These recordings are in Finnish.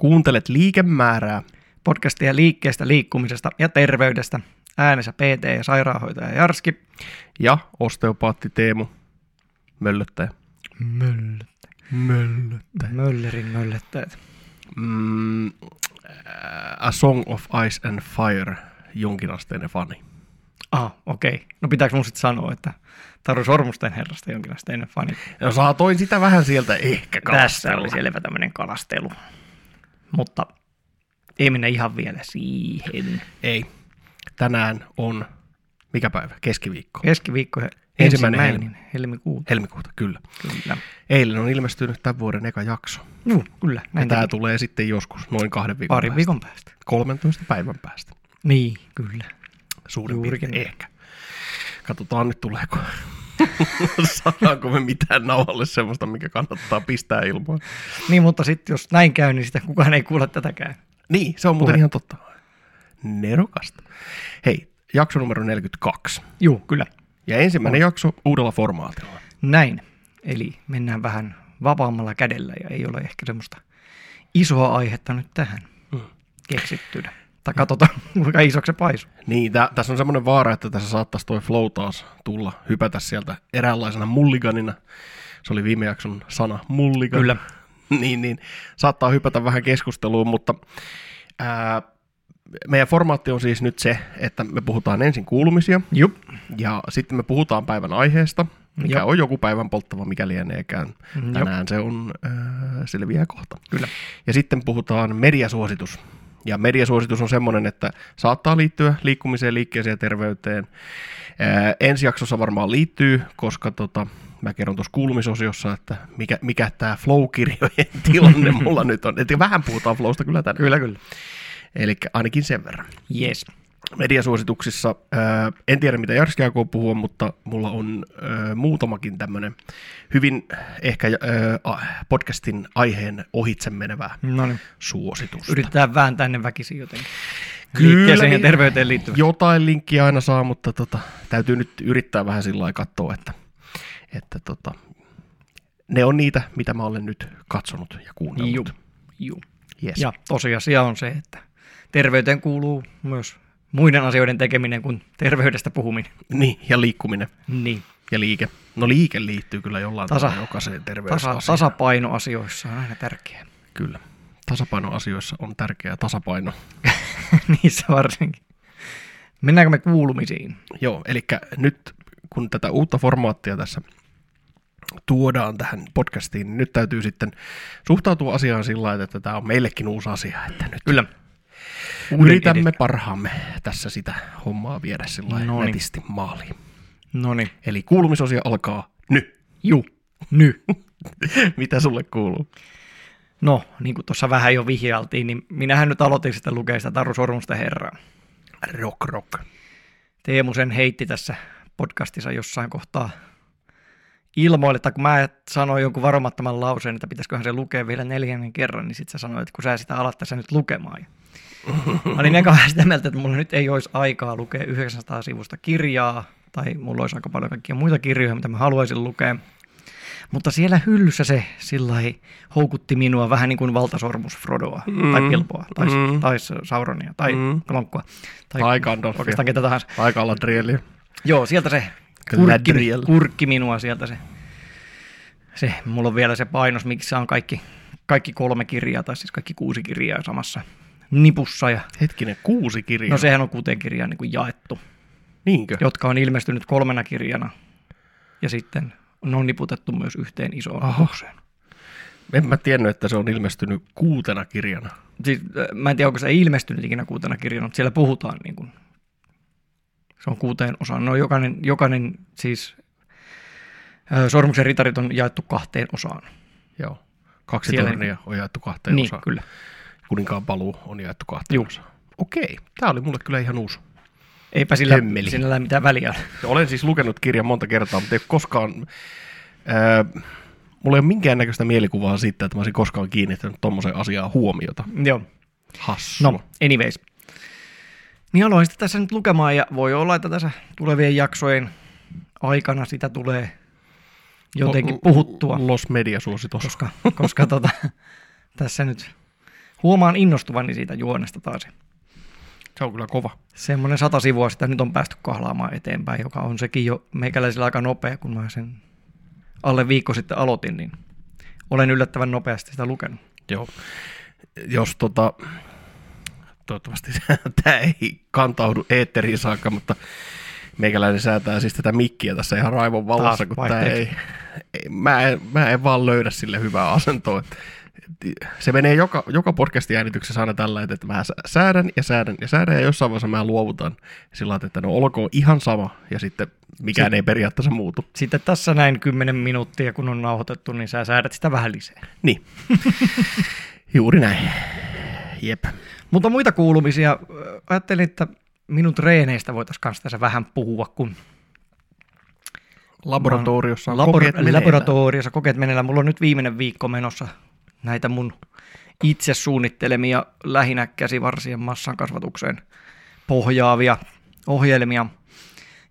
Kuuntelet liikemäärää. Podcastia liikkeestä, liikkumisesta ja terveydestä. Äänessä PT ja sairaanhoitaja Jarski. Ja osteopaatti Teemu. Möllöttäjä. Möllöttäjä. Möllöttäjä. Möllerin möllöttäjät. Mm, äh, A Song of Ice and Fire. Jonkinasteinen fani. Ah, okei. Okay. No pitääkö mun sitten sanoa, että Taru Sormusten herrasta jonkinasteinen fani? No saatoin sitä vähän sieltä ehkä Tässä kalastella. oli selvä tämmöinen kalastelu. Mutta ei mennä ihan vielä siihen. Ei. Tänään on, mikä päivä? Keskiviikko. Keskiviikko Ensimmäinen ensimmäinen helmikuuta. Helmikuuta, kyllä. Kyllä. Eilen on ilmestynyt tämän vuoden eka jakso. Juu, kyllä. Ja Näin tämä teki. tulee sitten joskus noin kahden viikon Parin päästä. viikon päästä. 13 päivän päästä. Niin, kyllä. Suurin Juurikin piirtein ehkä. Katsotaan nyt tuleeko. Saadaanko me mitään nauhalle semmoista, mikä kannattaa pistää ilmaan. Niin, mutta sitten jos näin käy, niin sitä kukaan ei kuule tätäkään. Niin, se on muuten Puhe. ihan totta. Nerokasta. Hei, jakso numero 42. Juu, kyllä. Ja ensimmäinen jakso uudella formaatilla. Näin. Eli mennään vähän vapaammalla kädellä ja ei ole ehkä semmoista isoa aihetta nyt tähän Mm. keksittynä. Tai katsotaan, kuinka isoksi se paisuu. Niin, tä, tässä on semmoinen vaara, että tässä saattaisi toi flow taas tulla, hypätä sieltä eräänlaisena mulliganina. Se oli viime jakson sana, mulligan. Kyllä. niin, niin, saattaa hypätä vähän keskusteluun, mutta ää, meidän formaatti on siis nyt se, että me puhutaan ensin kuulumisia Jup. ja sitten me puhutaan päivän aiheesta, mikä Joo. on joku päivän polttava, mikä lieneekään. Mm, Tänään se on, ää, selviää kohta. Kyllä. Ja sitten puhutaan mediasuositus. Ja mediasuositus on semmoinen, että saattaa liittyä liikkumiseen, liikkeeseen ja terveyteen. Ää, ensi jaksossa varmaan liittyy, koska tota, mä kerron tuossa kuulumisosiossa, että mikä, mikä tämä flow-kirjojen tilanne mulla nyt on. Et vähän puhutaan flowsta kyllä tänään. Kyllä, kyllä. Eli ainakin sen verran. Yes. Mediasuosituksissa, ää, en tiedä mitä Jarski aikoo puhua, mutta mulla on ää, muutamakin tämmöinen hyvin ehkä ää, podcastin aiheen ohitse menevä No niin. suositus. Yritetään vääntää ne väkisin jotenkin. Kyllä, ja niin- terveyteen liittyvät. Jotain linkkiä aina saa, mutta tota, täytyy nyt yrittää vähän sillä lailla katsoa, että, että tota, ne on niitä, mitä mä olen nyt katsonut ja kuunnellut. Juu. Juu. Yes. Ja tosiasia on se, että terveyteen kuuluu myös muiden asioiden tekeminen kuin terveydestä puhuminen. Niin, ja liikkuminen Niin. ja liike. No liike liittyy kyllä jollain Tasa- tavalla jokaiseen Tasa, terveysasiaan. tasapaino asioissa on aina tärkeää. Kyllä. Tasapainoasioissa on tärkeä tasapaino. Niissä varsinkin. Mennäänkö me kuulumisiin? Joo, eli nyt kun tätä uutta formaattia tässä tuodaan tähän podcastiin, niin nyt täytyy sitten suhtautua asiaan sillä lailla, että tämä on meillekin uusi asia, että nyt Kyllä. Yritämme parhaamme tässä sitä hommaa viedä sillä Noniin. netisti maaliin. No niin. Eli kuulumisosio alkaa nyt. Juu. Ny. Mitä sulle kuuluu? No, niin kuin tuossa vähän jo vihjailtiin, niin minähän nyt aloitin sitä lukea sitä Taru Sormusta herraa. Rock, rock. Teemu sen heitti tässä podcastissa jossain kohtaa ilmoille, tai kun mä sanoin jonkun varomattoman lauseen, että pitäisiköhän se lukea vielä neljännen kerran, niin sitten sä sanoit, että kun sä sitä alat tässä nyt lukemaan. Mä olin eka sitä mieltä, että mulla nyt ei olisi aikaa lukea 900 sivusta kirjaa, tai mulla olisi aika paljon kaikkia muita kirjoja, mitä mä haluaisin lukea. Mutta siellä hyllyssä se sillä houkutti minua vähän niin kuin valtasormus Frodoa, mm. tai Bilboa, tai, Mm. tai Sauronia, tai Mm. mm. Klonkkoa, tai, Tai Gandalfia. oikeastaan ketä tahansa. Aika olla drieliä. Joo, sieltä se kurkki, kurkki minua sieltä se. se. Mulla on vielä se painos, missä on kaikki, kaikki kolme kirjaa, tai siis kaikki kuusi kirjaa samassa nipussa. Ja, Hetkinen, kuusi kirjaa. no sehän on kuuteen kirjaan niin kuin jaettu, Niinkö? jotka on ilmestynyt kolmena kirjana. Ja sitten ne on niputettu myös yhteen isoon Aha. bokseen. En mä tiennyt, että se on ilmestynyt kuutena kirjana. Siis, äh, mä en tiedä, onko se ilmestynyt ikinä kuutena kirjana, mutta siellä puhutaan niin kuin, se on kuuteen osaan. No jokainen, jokainen siis äh, Sormuksen ritarit on jaettu kahteen osaan. Joo. Kaksi Siellä tornia on jaettu kahteen niin, osaan. kyllä. Kuninkaan paluu on jaettu kahteen Juu. osaan. Okei, tämä oli mulle kyllä ihan uusi. Eipä sillä Hömmeli. sinällään mitään väliä ole. Olen siis lukenut kirjan monta kertaa, mutta ei ole koskaan... Ää, mulla ei ole minkäännäköistä mielikuvaa siitä, että mä olisin koskaan kiinnittänyt tuommoiseen asiaan huomiota. Joo. Hassua. No, anyways. Niin aloin sitä tässä nyt lukemaan ja voi olla, että tässä tulevien jaksojen aikana sitä tulee jotenkin puhuttua, Los Media suositus. koska, koska tota, tässä nyt huomaan innostuvani siitä juonesta taas. Se on kyllä kova. Semmoinen sata sivua sitä nyt on päästy kahlaamaan eteenpäin, joka on sekin jo meikäläisellä aika nopea, kun mä sen alle viikko sitten aloitin, niin olen yllättävän nopeasti sitä lukenut. Joo. Jos tota, toivottavasti tämä ei kantaudu eetteriin saakka, mutta meikäläinen säätää siis tätä mikkiä tässä ihan raivon vallassa, Taas kun tämä ei, ei mä, en, mä en vaan löydä sille hyvää asentoa. Se menee joka, joka podcastin äänityksessä aina tällä, että mä säädän ja säädän ja säädän ja jossain vaiheessa mä luovutan sillä lailla, että no olkoon ihan sama ja sitten mikään Sitten- ei periaatteessa muutu. Sitten tässä näin 10 minuuttia, kun on nauhoitettu, niin sä säädät sitä vähän lisää. Niin, juuri näin. Jep. Mutta muita kuulumisia. Ajattelin, että minun treeneistä voitaisiin kanssa tässä vähän puhua, kun Laboratoriossa on Labor- kokeet meneillään. laboratoriossa kokeet meneillään. Mulla on nyt viimeinen viikko menossa näitä mun itse suunnittelemia lähinnä käsivarsien massan kasvatukseen pohjaavia ohjelmia.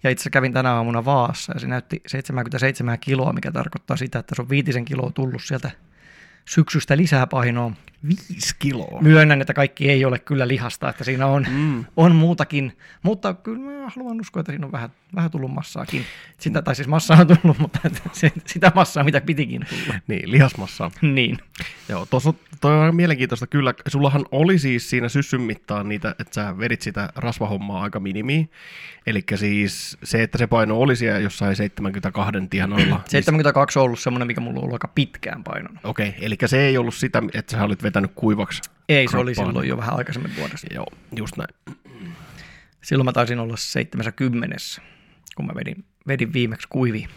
Ja itse kävin tänä aamuna Vaassa ja se näytti 77 kiloa, mikä tarkoittaa sitä, että se on viitisen kiloa tullut sieltä syksystä lisää painoa. Viisi kiloa. Myönnän, että kaikki ei ole kyllä lihasta, että siinä on, Mm. on muutakin, mutta kyllä mä haluan uskoa, että siinä on vähän, vähän tullut massaakin. Sitä, tai siis massaa on tullut, mutta se, sitä massaa, mitä pitikin tulla. Niin, lihasmassa. Niin. Joo, tuossa toi on mielenkiintoista kyllä. Sullahan oli siis siinä syssyn mittaan niitä, että sä vedit sitä rasvahommaa aika minimiin. Eli siis se, että se paino oli siellä jossain 72 tienoilla. 72 on ollut semmoinen, mikä mulla on ollut aika pitkään painon. Okei, eli se ei ollut sitä, että sä olit vetänyt kuivaksi. Ei, se oli silloin jo vähän aikaisemmin vuodesta. Joo, just näin. Silloin mä taisin olla 70, kun mä vedin, vedin viimeksi kuiviin.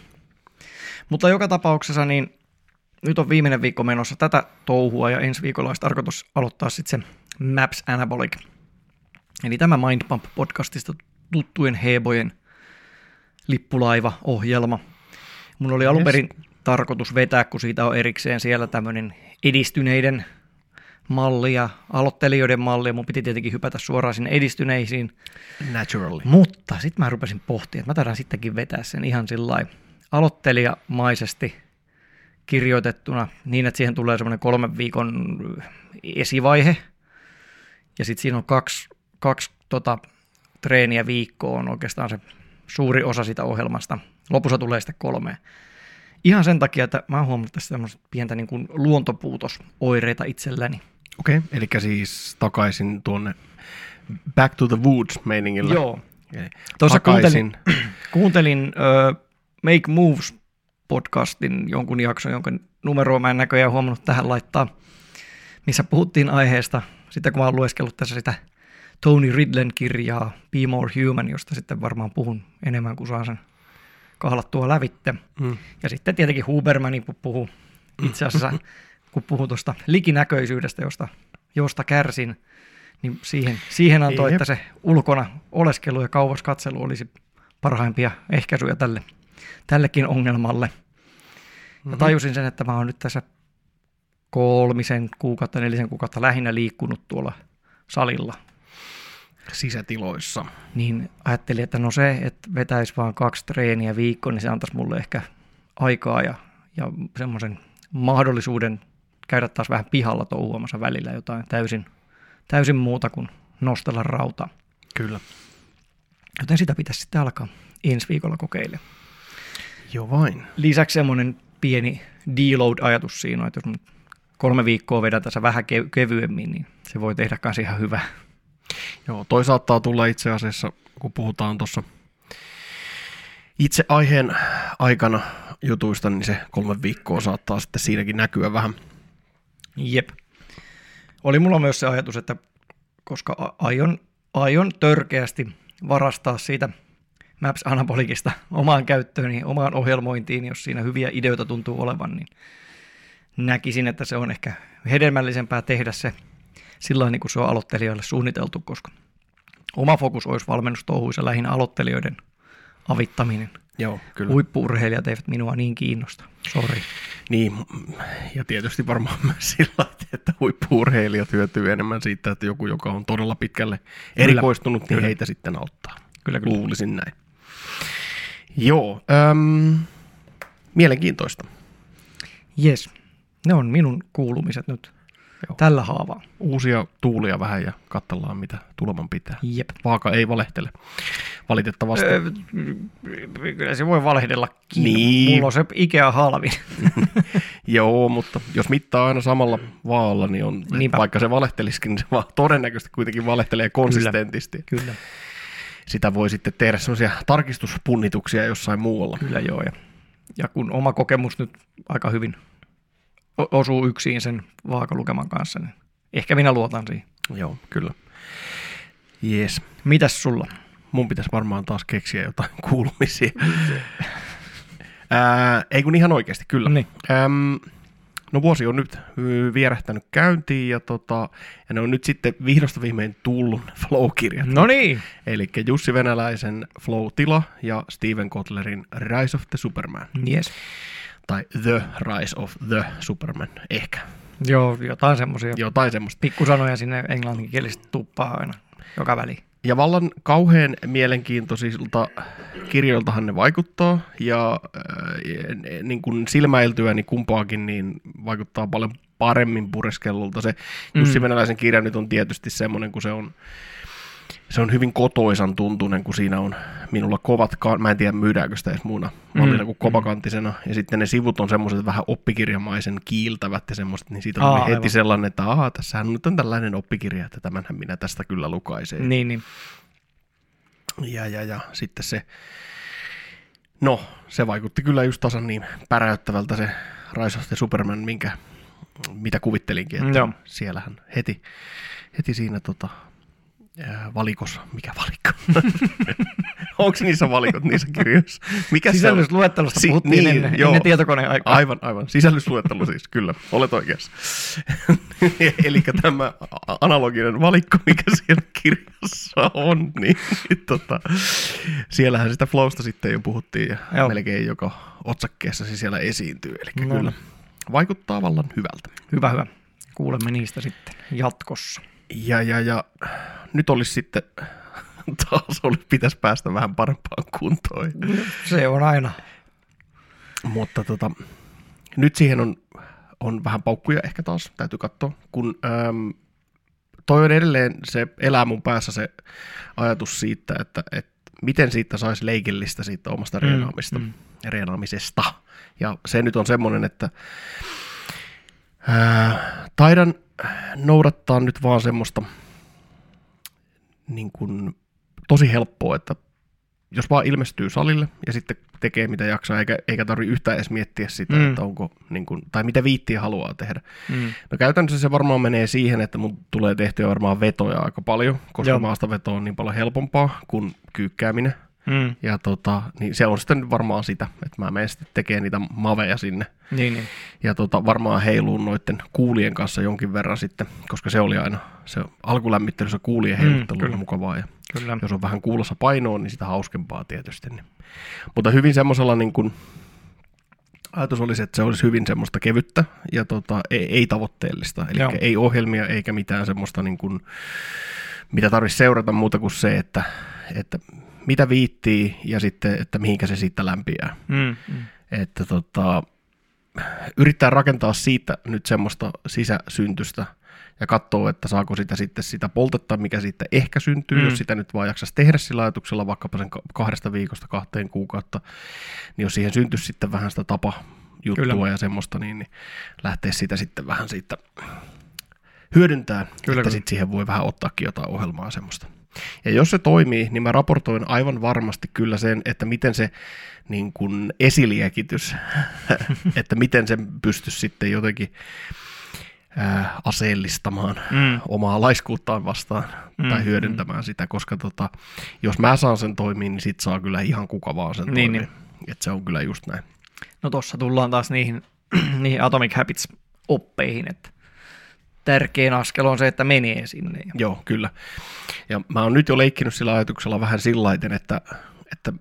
Mutta joka tapauksessa niin nyt on viimeinen viikko menossa tätä touhua ja ensi viikolla olisi tarkoitus aloittaa sitten se Maps Anabolic. Eli tämä Mind Pump podcastista tuttujen hebojen lippulaiva-ohjelma. Mun oli alun Yes. perin tarkoitus vetää, kun siitä on erikseen siellä tämmöinen edistyneiden malli ja aloittelijoiden malli, ja mun piti tietenkin hypätä suoraan sinne edistyneisiin, Naturally. mutta sitten mä rupesin pohtimaan, että mä taidan sittenkin vetää sen ihan sillä aloittelijamaisesti kirjoitettuna niin, että siihen tulee semmoinen kolmen viikon esivaihe. Ja sitten siinä on kaksi, kaksi tota, treeniä viikkoon on oikeastaan se suuri osa sitä ohjelmasta. Lopussa tulee sitten kolme. Ihan sen takia, että mä oon huomannut tässä tämmöistä pientä niin kuin luontopuutosoireita itselläni. Okei, okay, eli siis takaisin tuonne Back to the Woods meiningillä. Joo. Eli Tuossa takaisin. kuuntelin, kuuntelin uh, Make Moves podcastin jonkun jakson, jonka numeroa mä en näköjään huomannut tähän laittaa, missä puhuttiin aiheesta, sitten kun mä oon lueskellut tässä sitä Tony Ridlen kirjaa Be More Human, josta sitten varmaan puhun enemmän kuin saan sen kahlattua lävitte. Mm. Ja sitten tietenkin Hubermanin puhuu itse asiassa, kun puhuu tuosta likinäköisyydestä, josta, josta kärsin, niin siihen, siihen antoi, Jep. että se ulkona oleskelu ja kauas katselu olisi parhaimpia ehkäisyjä tälle, tällekin ongelmalle. Ja tajusin sen, että mä oon nyt tässä kolmisen kuukautta, nelisen kuukautta lähinnä liikkunut tuolla salilla. Sisätiloissa. Niin ajattelin, että no se, että vetäisi vaan kaksi treeniä viikkoon, niin se antaisi mulle ehkä aikaa ja, ja semmoisen mahdollisuuden käydä taas vähän pihalla touhuamassa välillä jotain täysin, täysin muuta kuin nostella rautaa. Kyllä. Joten sitä pitäisi sitten alkaa ensi viikolla kokeille. Joo vain. Lisäksi semmoinen pieni deload-ajatus siinä että jos kolme viikkoa vedän tässä vähän ke- kevyemmin, niin se voi tehdä myös ihan hyvää. Joo, toi saattaa tulla itse asiassa, kun puhutaan tuossa itse aiheen aikana jutuista, niin se kolme viikkoa saattaa sitten siinäkin näkyä vähän. Jep. Oli mulla myös se ajatus, että koska aion, aion törkeästi varastaa siitä Maps Anabolikista omaan käyttöön, niin omaan ohjelmointiin, jos siinä hyviä ideoita tuntuu olevan, niin näkisin, että se on ehkä hedelmällisempää tehdä se sillä niin kuin se on aloittelijoille suunniteltu, koska oma fokus olisi valmennustouhuissa lähinnä aloittelijoiden avittaminen. Joo, kyllä. Huippuurheilijat eivät minua niin kiinnosta. Sori. Niin, ja tietysti varmaan myös sillä, että huippuurheilijat hyötyy enemmän siitä, että joku, joka on todella pitkälle erikoistunut, niin Kyllä. heitä sitten auttaa. Kyllä, kyllä. Luulisin näin. Joo, äm, mielenkiintoista. Jes, ne on minun kuulumiset nyt Joo. Tällä haavaa. Uusia tuulia vähän ja katsellaan, mitä tuleman pitää. Jep. Vaaka ei valehtele, valitettavasti. Öö, kyllä se voi valehdellakin. Niin. Mulla on se Ikea halvin. Joo, mutta jos mittaa aina samalla vaalla, niin on, Niinpä. vaikka se valehtelisikin, niin se vaan todennäköisesti kuitenkin valehtelee konsistentisti. Kyllä. Sitä voi sitten tehdä sellaisia tarkistuspunnituksia jossain muualla. Kyllä joo. Ja, ja kun oma kokemus nyt aika hyvin osuu yksin sen vaakalukeman kanssa, niin ehkä minä luotan siihen. Joo, kyllä. Jees. Mitäs sulla? Mun pitäisi varmaan taas keksiä jotain kuulumisia. Ää, ei kun ihan oikeasti, kyllä. Niin. Äm, no vuosi on nyt vierähtänyt käyntiin ja, tota, ja ne on nyt sitten vihdosta viimein tullut Flow-kirjat. No niin. Eli Jussi Venäläisen Flow-tila ja Steven Kotlerin Rise of the Superman. Yes. Tai The Rise of the Superman, ehkä. Joo, jotain semmoisia Jotain semmoista. pikkusanoja sinne englanninkielistä tuppaa aina joka väli. Ja vallan kauhean mielenkiintoisilta kirjoiltahan ne vaikuttaa, ja äh, niin kuin silmäiltyä niin kumpaakin niin vaikuttaa paljon paremmin pureskellulta. Se Jussi Mm. Venäläisen kirja nyt on tietysti semmoinen, kun se on, se on hyvin kotoisan tuntunen, kun siinä on minulla kovat, ka- mä en tiedä myydäänkö sitä edes muuna mallina Mm, kuin kovakantisena, ja sitten ne sivut on semmoiset vähän oppikirjamaisen kiiltävät ja semmoiset, niin siitä Aa, tuli heti aivan. sellainen, että aha, tässähän nyt on tällainen oppikirja, että tämänhän minä tästä kyllä lukaisin. Niin, niin. Ja, ja, ja sitten se, no se vaikutti kyllä just tasan niin päräyttävältä se Rise of the Superman, minkä, mitä kuvittelinkin, että Joo. siellähän heti, heti siinä tota, valikossa, mikä valikko? Onko niissä valikot niissä kirjoissa? Mikä? Sisällysluettelosta Si- puhuttiin niin, ennen, joo. ennen tietokoneaikaa. Aivan, aivan. Sisällysluettelo siis, kyllä. Olet oikeassa. Eli tämä analoginen valikko, mikä siellä kirjassa on, niin, niin tota, siellähän sitä flowsta sitten jo puhuttiin ja Joo. melkein joka otsakkeessa se siellä esiintyy. Eli No. kyllä vaikuttaa vallan hyvältä. Hyvä, hyvä. Kuulemme niistä sitten jatkossa. Ja, ja, ja nyt olisi sitten taas oli, pitäisi päästä vähän parempaan kuntoon. Se on aina. Mutta tota, nyt siihen on, on vähän paukkuja ehkä taas, täytyy katsoa, kun äm, toi on edelleen, se elää mun päässä se ajatus siitä, että, että miten siitä saisi leikillistä siitä omasta Mm, reenaamista, mm. reenaamisesta. Ja se nyt on semmoinen, että ää, taidan noudattaa nyt vaan semmoista niin kuin, tosi helppoa, että jos vaan ilmestyy salille ja sitten tekee mitä jaksaa, eikä, eikä tarvi yhtään edes miettiä sitä, Mm. että onko, niin kuin, tai mitä viittiä haluaa tehdä. Mm. No käytännössä se varmaan menee siihen, että mun tulee tehtyä varmaan vetoja aika paljon, koska Joo. maastaveto on niin paljon helpompaa kuin kyykkääminen. Mm. Ja tota, niin se on sitten varmaan sitä, että mä menen sitten tekemään niitä maveja sinne. Niin, niin. Ja tota, varmaan heiluun noiden kuulien kanssa jonkin verran sitten, koska se oli aina, se alkulämmittelyssä kuulien Mm, heiluttelu kyllä. oli mukavaa. Ja Kyllä. jos on vähän kuulossa painoa, niin sitä hauskempaa tietysti. Niin. Mutta hyvin semmoisella niin kuin, ajatus olisi, että se olisi hyvin semmoista kevyttä ja tota, ei, ei tavoitteellista. Eli Joo. ei ohjelmia eikä mitään semmoista, niin kuin, mitä tarvitsisi seurata muuta kuin se, että, että mitä viittii ja sitten, että mihinkä se siitä lämpiää. Mm. Mm. Että tota, yrittää rakentaa siitä nyt semmoista sisäsyntystä ja katsoo, että saako sitä sitten sitä poltetta, mikä siitä ehkä syntyy, Mm. jos sitä nyt vaan jaksaisi tehdä sillä ajatuksella vaikkapa sen ka- kahdesta viikosta kahteen kuukautta, niin jos siihen syntyisi sitten vähän sitä tapa juttua Kyllä. ja semmoista, niin, niin lähtee sitä sitten vähän siitä hyödyntää, Kyllä, että kyllä. sitten siihen voi vähän ottaakin jotain ohjelmaa semmoista. Ja jos se toimii, niin mä raportoin aivan varmasti kyllä sen, että miten se niin kuin esiliekitys, että miten sen pystyisi sitten jotenkin ää, aseellistamaan Mm. omaa laiskuuttaan vastaan Mm, tai hyödyntämään sitä, koska tota, jos mä saan sen toimiin, niin sit saa kyllä ihan kuka vaan sen Niin, toimii. Että se on kyllä just näin. No tossa tullaan taas niihin, niihin Atomic Habits-oppeihin, että tärkein askel on se, että menee sinne. Joo, kyllä. Ja mä oon nyt jo leikkinyt sillä ajatuksella vähän sillaiten, että, että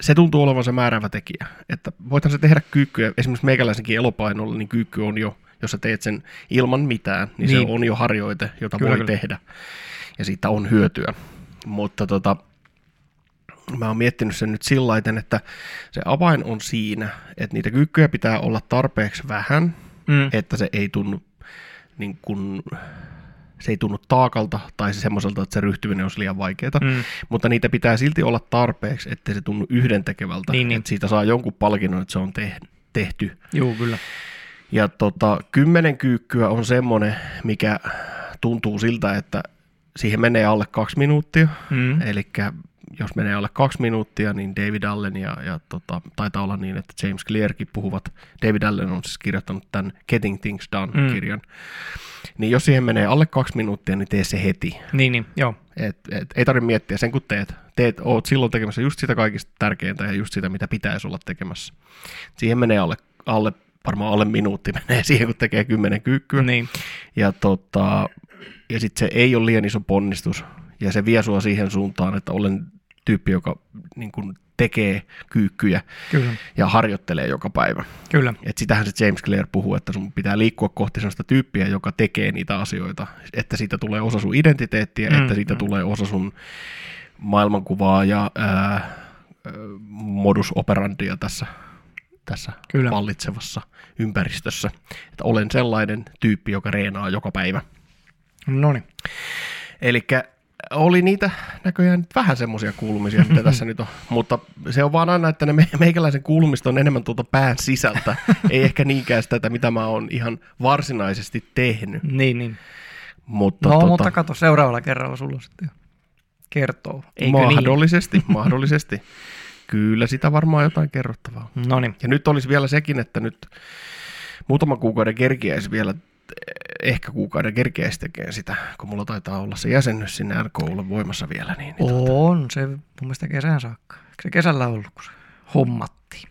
se tuntuu olevan se määräävä tekijä. Että voithan se tehdä kyykkyä, esimerkiksi meikäläisenkin elopainolla, niin kyykky on jo, jos sä teet sen ilman mitään, niin, niin. Se on jo harjoite, jota Kyllä, voi kyllä. tehdä. Ja siitä on hyötyä. Mutta tota, mä oon miettinyt sen nyt sillaiten, että se avain on siinä, että niitä kyykkyjä pitää olla tarpeeksi vähän, Mm. että se ei tunnu niin kuin, se ei tunnu taakalta tai se semmoiselta, että se ryhtyminen olisi liian vaikeaa, Mm. mutta niitä pitää silti olla tarpeeksi, ettei se tunnu yhdentekevältä, Niin, niin. että siitä saa jonkun palkinnon, että se on te- tehty. Juu, kyllä. Ja tota, kymmenen kyykkyä on semmoinen, mikä tuntuu siltä, että siihen menee alle kaksi minuuttia, Mm. eli jos menee alle kaksi minuuttia, niin David Allen ja, ja tota, taitaa olla niin, että James Clearkin puhuvat. David Allen on siis kirjoittanut tämän Getting Things Done-kirjan. Niin jos siihen menee alle kaksi minuuttia, niin tee se heti. Niin, niin, joo. Et, et, ei tarvitse miettiä sen, kun teet. Teet, oot silloin tekemässä just sitä kaikista tärkeintä ja just sitä, mitä pitäisi olla tekemässä. Siihen menee alle, alle varmaan alle minuutti menee siihen, kun tekee kymmenen kyykkyä. Niin. Ja, tota, ja sitten se ei ole liian iso ponnistus. Ja se vie sua siihen suuntaan, että olen tyyppi, joka niin kun tekee kyykkyjä Kyllä, ja harjoittelee joka päivä. kyllä. Et sitähän se James Clear puhuu, että sun pitää liikkua kohti sellaista tyyppiä, joka tekee niitä asioita. Että siitä tulee osa sun identiteettiä, Mm, että siitä mm. tulee osa sun maailmankuvaa ja ää, modus operandia tässä, tässä Kyllä. vallitsevassa ympäristössä. Että olen sellainen tyyppi, joka reenaa joka päivä. No niin. Eli oli niitä näköjään vähän semmoisia kuulumisia, mitä tässä nyt on. Mutta se on vaan aina, että ne me- meikäläisen kuulumista on enemmän tuolta pään sisältä. Ei ehkä niinkään sitä, mitä mä oon ihan varsinaisesti tehnyt. Niin, niin. Mutta, No, tota, mutta kato, seuraavalla kerralla sulla sitten kertoo. Eikö niin? mahdollisesti, mahdollisesti. Kyllä sitä varmaan jotain kerrottavaa. niin? No niin. Ja nyt olisi vielä sekin, että nyt muutaman kuukauden kerkiäisi vielä, ehkä kuukauden kerkiäisi tekee sitä, kun mulla taitaa olla se jäsennys sinne RKUlle voimassa vielä. Niin, niin On se mun mielestä kesän saakka. Eikö se kesällä ollut, kun se hommattiin?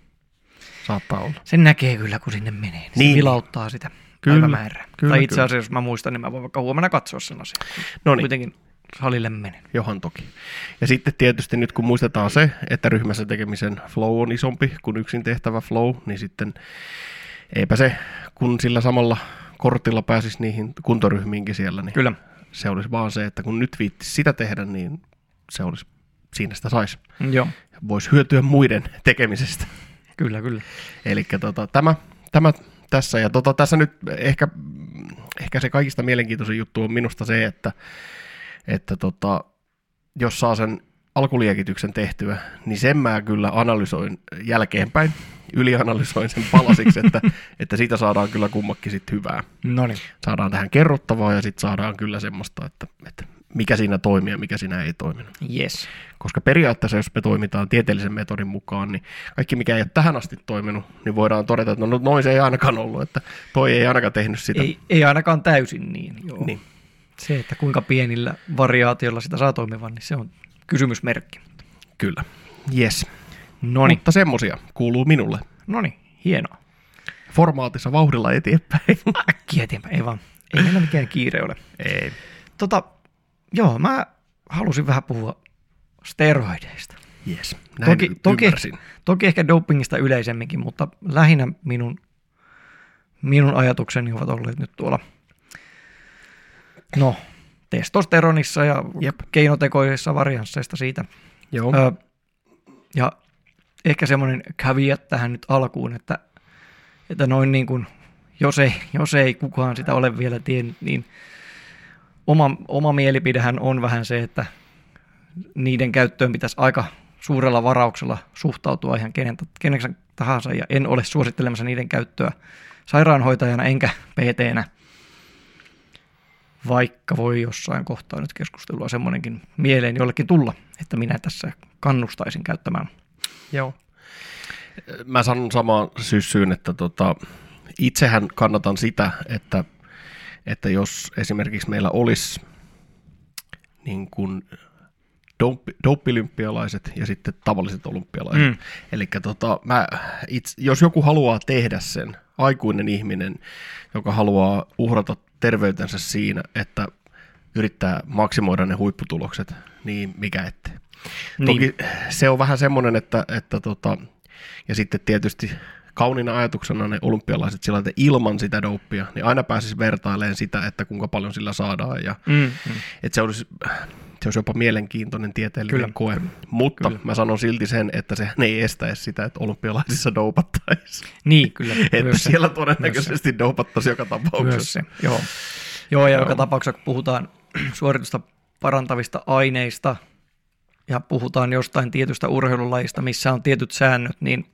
saattaa olla. Sen näkee kyllä, kun sinne menee. Niin, Niin. Se vilauttaa sitä Kyllä, päivämäärää. kyllä, tai itse kyllä. asiassa, jos mä muistan, niin mä voin vaikka huomenna katsoa sen asian. No niin. Kuitenkin salille menen. Johan toki. Ja sitten tietysti nyt kun muistetaan se, että ryhmässä tekemisen flow on isompi kuin yksin tehtävä flow, niin sitten eipä se, kun sillä samalla kortilla pääsisi niihin kuntoryhmiinkin siellä, niin Kyllä. se olisi vaan se, että kun nyt viittisi sitä tehdä, niin se olisi, siinä sitä saisi. Joo, Voisi hyötyä muiden tekemisestä. kyllä, kyllä. Eli tota, tämä, tämä tässä. Ja tota, tässä nyt ehkä, ehkä se kaikista mielenkiintoisin juttu on minusta se, että, että tota, jos saa sen alkuliekityksen tehtyä, niin sen mä kyllä analysoin jälkeenpäin, ylianalysoin sen palasiksi, että, että siitä saadaan kyllä kummakin sitten hyvää. No niin. Saadaan tähän kerrottavaa ja sitten saadaan kyllä semmoista, että, että mikä siinä toimii ja mikä siinä ei toiminut. Yes. Koska periaatteessa, jos me toimitaan tieteellisen metodin mukaan, niin kaikki, mikä ei ole tähän asti toiminut, niin voidaan todeta, että no noin se ei ainakaan ollut, että toi ei ainakaan tehnyt sitä. Ei, ei ainakaan täysin niin. Joo. Niin. Se, että kuinka pienillä variaatioilla sitä saa toimivan, niin se on kysymysmerkki. Kyllä. Yes. No niin. Mutta semmosia kuuluu minulle. No niin, hienoa. Formaatissa vauhdilla eteenpäin. Äkkiä eteenpäin, ei vaan. Ei meillä mikään kiire ole. ei. Tota, joo, mä halusin vähän puhua steroideista. Yes. Näin Toki, toki, toki ehkä dopingista yleisemminkin, mutta lähinnä minun, minun ajatukseni ovat olleet nyt tuolla, no, testosteronissa ja Jep. keinotekoisissa variansseista siitä. Joo. Ö, ja ehkä semmoinen caveat tähän nyt alkuun, että, että noin niin kuin, jos ei, jos ei kukaan sitä ole vielä tiennyt, niin oma, oma mielipidehän on vähän se, että niiden käyttöön pitäisi aika suurella varauksella suhtautua ihan kenen, keneksi tahansa, ja en ole suosittelemassa niiden käyttöä sairaanhoitajana enkä PTnä, vaikka voi jossain kohtaa nyt keskustelua semmoinenkin mieleen jollekin tulla, että minä tässä kannustaisin käyttämään. Joo. Mä sanon samaan syssyyn, että tota, itsehän kannatan sitä, että, että jos esimerkiksi meillä olisi niin kuin dopilympialaiset ja sitten tavalliset olympialaiset. Mm. Mm. Eli tota, mä itse, jos joku haluaa tehdä sen, aikuinen ihminen, joka haluaa uhrata terveytensä siinä, että yrittää maksimoida ne huipputulokset, niin mikä ettei. Niin. Toki se on vähän semmoinen, että, että tota, ja sitten tietysti kauniina ajatuksena ne olympialaiset sillä, että ilman sitä dopia, niin aina pääsisi vertailemaan sitä, että kuinka paljon sillä saadaan. Ja, Mm, mm. että se olisi se olisi jopa mielenkiintoinen tieteellinen Kyllä, koe. Mutta kyllä. mä sanon silti sen, että se ei estäisi sitä, että olympialaisissa doupattaisiin. Niin, kyllä. Että myös se. siellä todennäköisesti doupattaisiin joka Myös tapauksessa. se, joo. Joo, ja Joo. joka tapauksessa kun puhutaan suoritusta parantavista aineista ja puhutaan jostain tietystä urheilulajista, missä on tietyt säännöt, niin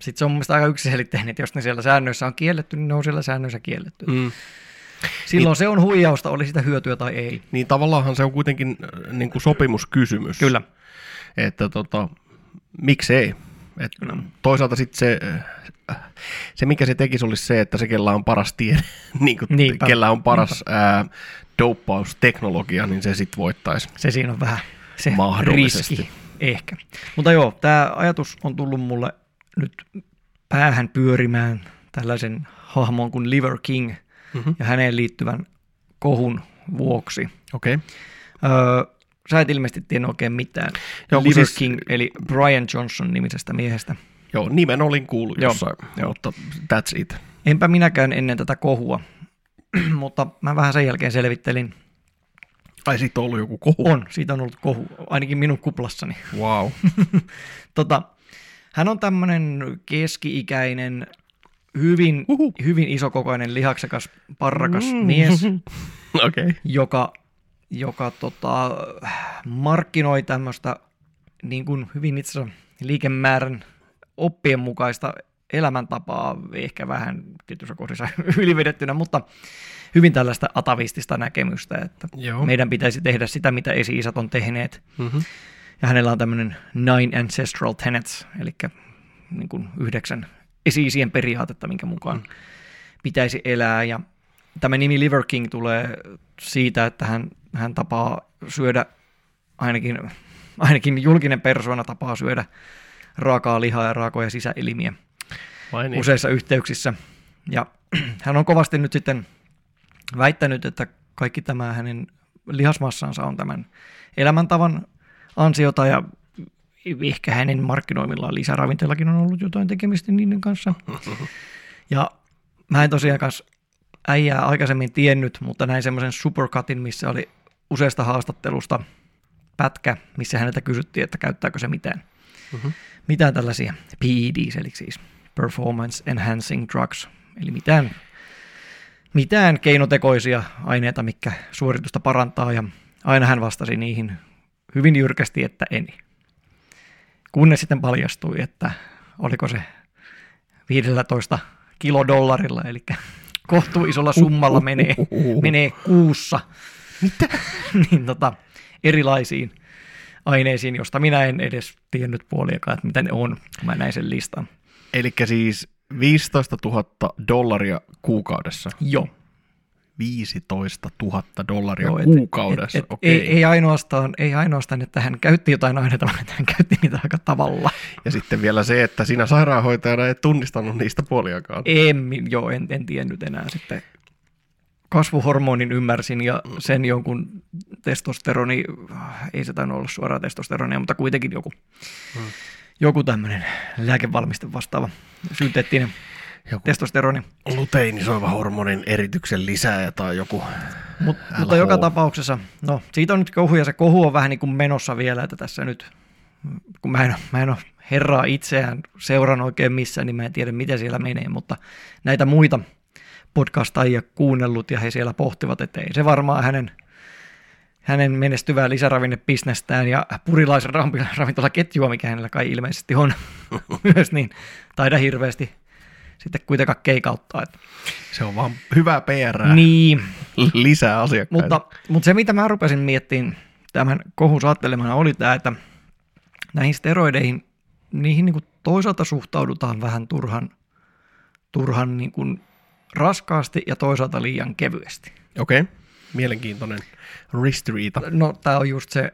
sitten se on mun mielestä aika yksiselitteinen, että jos ne siellä säännöissä on kielletty, niin ne on siellä säännöissä kielletty. Mm. Silloin se on huijausta, oli sitä hyötyä tai ei. Niin tavallaanhan se on kuitenkin äh, niin kuin sopimuskysymys. Kyllä. Että tota, miksei. Et toisaalta sitten se, äh, se, mikä se tekisi, olisi se, että se, kellä on paras tiede, niin kuin, Niinpä. kellä on paras ää, douppausteknologia, niin se sitten voittaisi. Se siinä on vähän se Mahdollisesti. riski ehkä. Mutta joo, tämä ajatus on tullut mulle nyt päähän pyörimään tällaisen hahmon kuin Liver King Mhm. ja häneen liittyvän kohun vuoksi. Okei. Okay. Öö, sä et ilmeisesti tiennyt oikein mitään. Joo, Liver siis- King, eli Brian Johnson nimisestä miehestä. Joo, nimen olin kuullut Joo, jossain, joo. mutta that's it. Enpä minäkään ennen tätä kohua, mutta mä vähän sen jälkeen selvittelin. Ai siitä on ollut joku kohu. On, siitä on ollut kohu, ainakin minun kuplassani. Wow. Tota, hän on tämmöinen keski-ikäinen, hyvin, Uhu. hyvin isokokoinen, lihaksekas, parrakas mies, Okei. Okay. joka, joka tota, markkinoi tämmöistä niin kuin hyvin itse liikemäärän oppien mukaista elämäntapaa, ehkä vähän tietyissä kohdissa ylivedettynä, mutta hyvin tällaista atavistista näkemystä, että Joo. meidän pitäisi tehdä sitä, mitä esi-isät on tehneet, Mm-hmm. ja hänellä on tämmöinen nine ancestral tenets, eli niin kuin yhdeksän esi-isien periaatetta, minkä mukaan pitäisi elää. Ja tämä nimi Liver King tulee siitä, että hän, hän tapaa syödä, ainakin, ainakin julkinen persoona tapaa syödä raakaa lihaa ja raakoja sisäelimiä Vai niin? useissa yhteyksissä. Ja hän on kovasti nyt sitten väittänyt, että kaikki tämä hänen lihasmassansa on tämän elämäntavan ansiota ja ehkä hänen markkinoimillaan lisäravinteellakin on ollut jotain tekemistä niiden kanssa. Ja mä en tosiaan kanssa äijää aikaisemmin tiennyt, mutta näin semmoisen supercutin, missä oli useasta haastattelusta pätkä, missä häneltä kysyttiin, että käyttääkö se mitään. Mhm. Mitään tällaisia PEDs, eli siis Performance Enhancing Drugs, eli mitään, mitään keinotekoisia aineita, mikä suoritusta parantaa, ja aina hän vastasi niihin hyvin jyrkästi, että en. Kunnes sitten paljastui, että oliko se 15 kilodollarilla, eli kohtuu isolla summalla menee, menee kuussa Mitä? niin tota, erilaisiin aineisiin, josta minä en edes tiennyt puoliakaan, että mitä ne on, kun mä näin sen listan. Eli siis 15 000 dollaria kuukaudessa. Joo. 15 000 dollaria Joo, et- kuukaudessa. et- et Okei. ei, ei, ainoastaan, ei ainoastaan, että hän käytti jotain aineita, vaan että hän käytti niitä aika tavalla. Ja sitten vielä se, että sinä sairaanhoitajana et tunnistanut niistä puoliakaan. En, joo, en, en tiennyt enää sitten. Kasvuhormonin ymmärsin ja sen jonkun testosteroni, ei se tainnut olla suoraan testosteronia, mutta kuitenkin joku, Hmm. joku tämmöinen lääkevalmiste vastaava synteettinen Joku testosteroni. luteinisoiva hormonin erityksen lisääjä tai joku. Mut, LH. mutta joka tapauksessa, no siitä on nyt kohu ja se kohu on vähän niin kuin menossa vielä, että tässä nyt, kun mä en, mä en ole herraa itseään seuran oikein missään, niin mä en tiedä miten siellä menee, mutta näitä muita podcastajia kuunnellut ja he siellä pohtivat, että ei se varmaan hänen, hänen menestyvää lisäravinnebisnestään ja purilaisen ravintola- ravintolaketjua, mikä hänellä kai ilmeisesti on myös, niin taida hirveästi sitten kuitenkaan keikauttaa. Että. Se on vaan hyvää PR. Niin, Lisää asiakkaita. mutta, mutta se, mitä mä rupesin miettimään tämän kohun saattelemana, oli tämä, että näihin steroideihin, niihin niin kuin toisaalta suhtaudutaan vähän turhan, turhan niin kuin raskaasti ja toisaalta liian kevyesti. Okei. Okay. Mielenkiintoinen ristiriita. No, tämä on just se,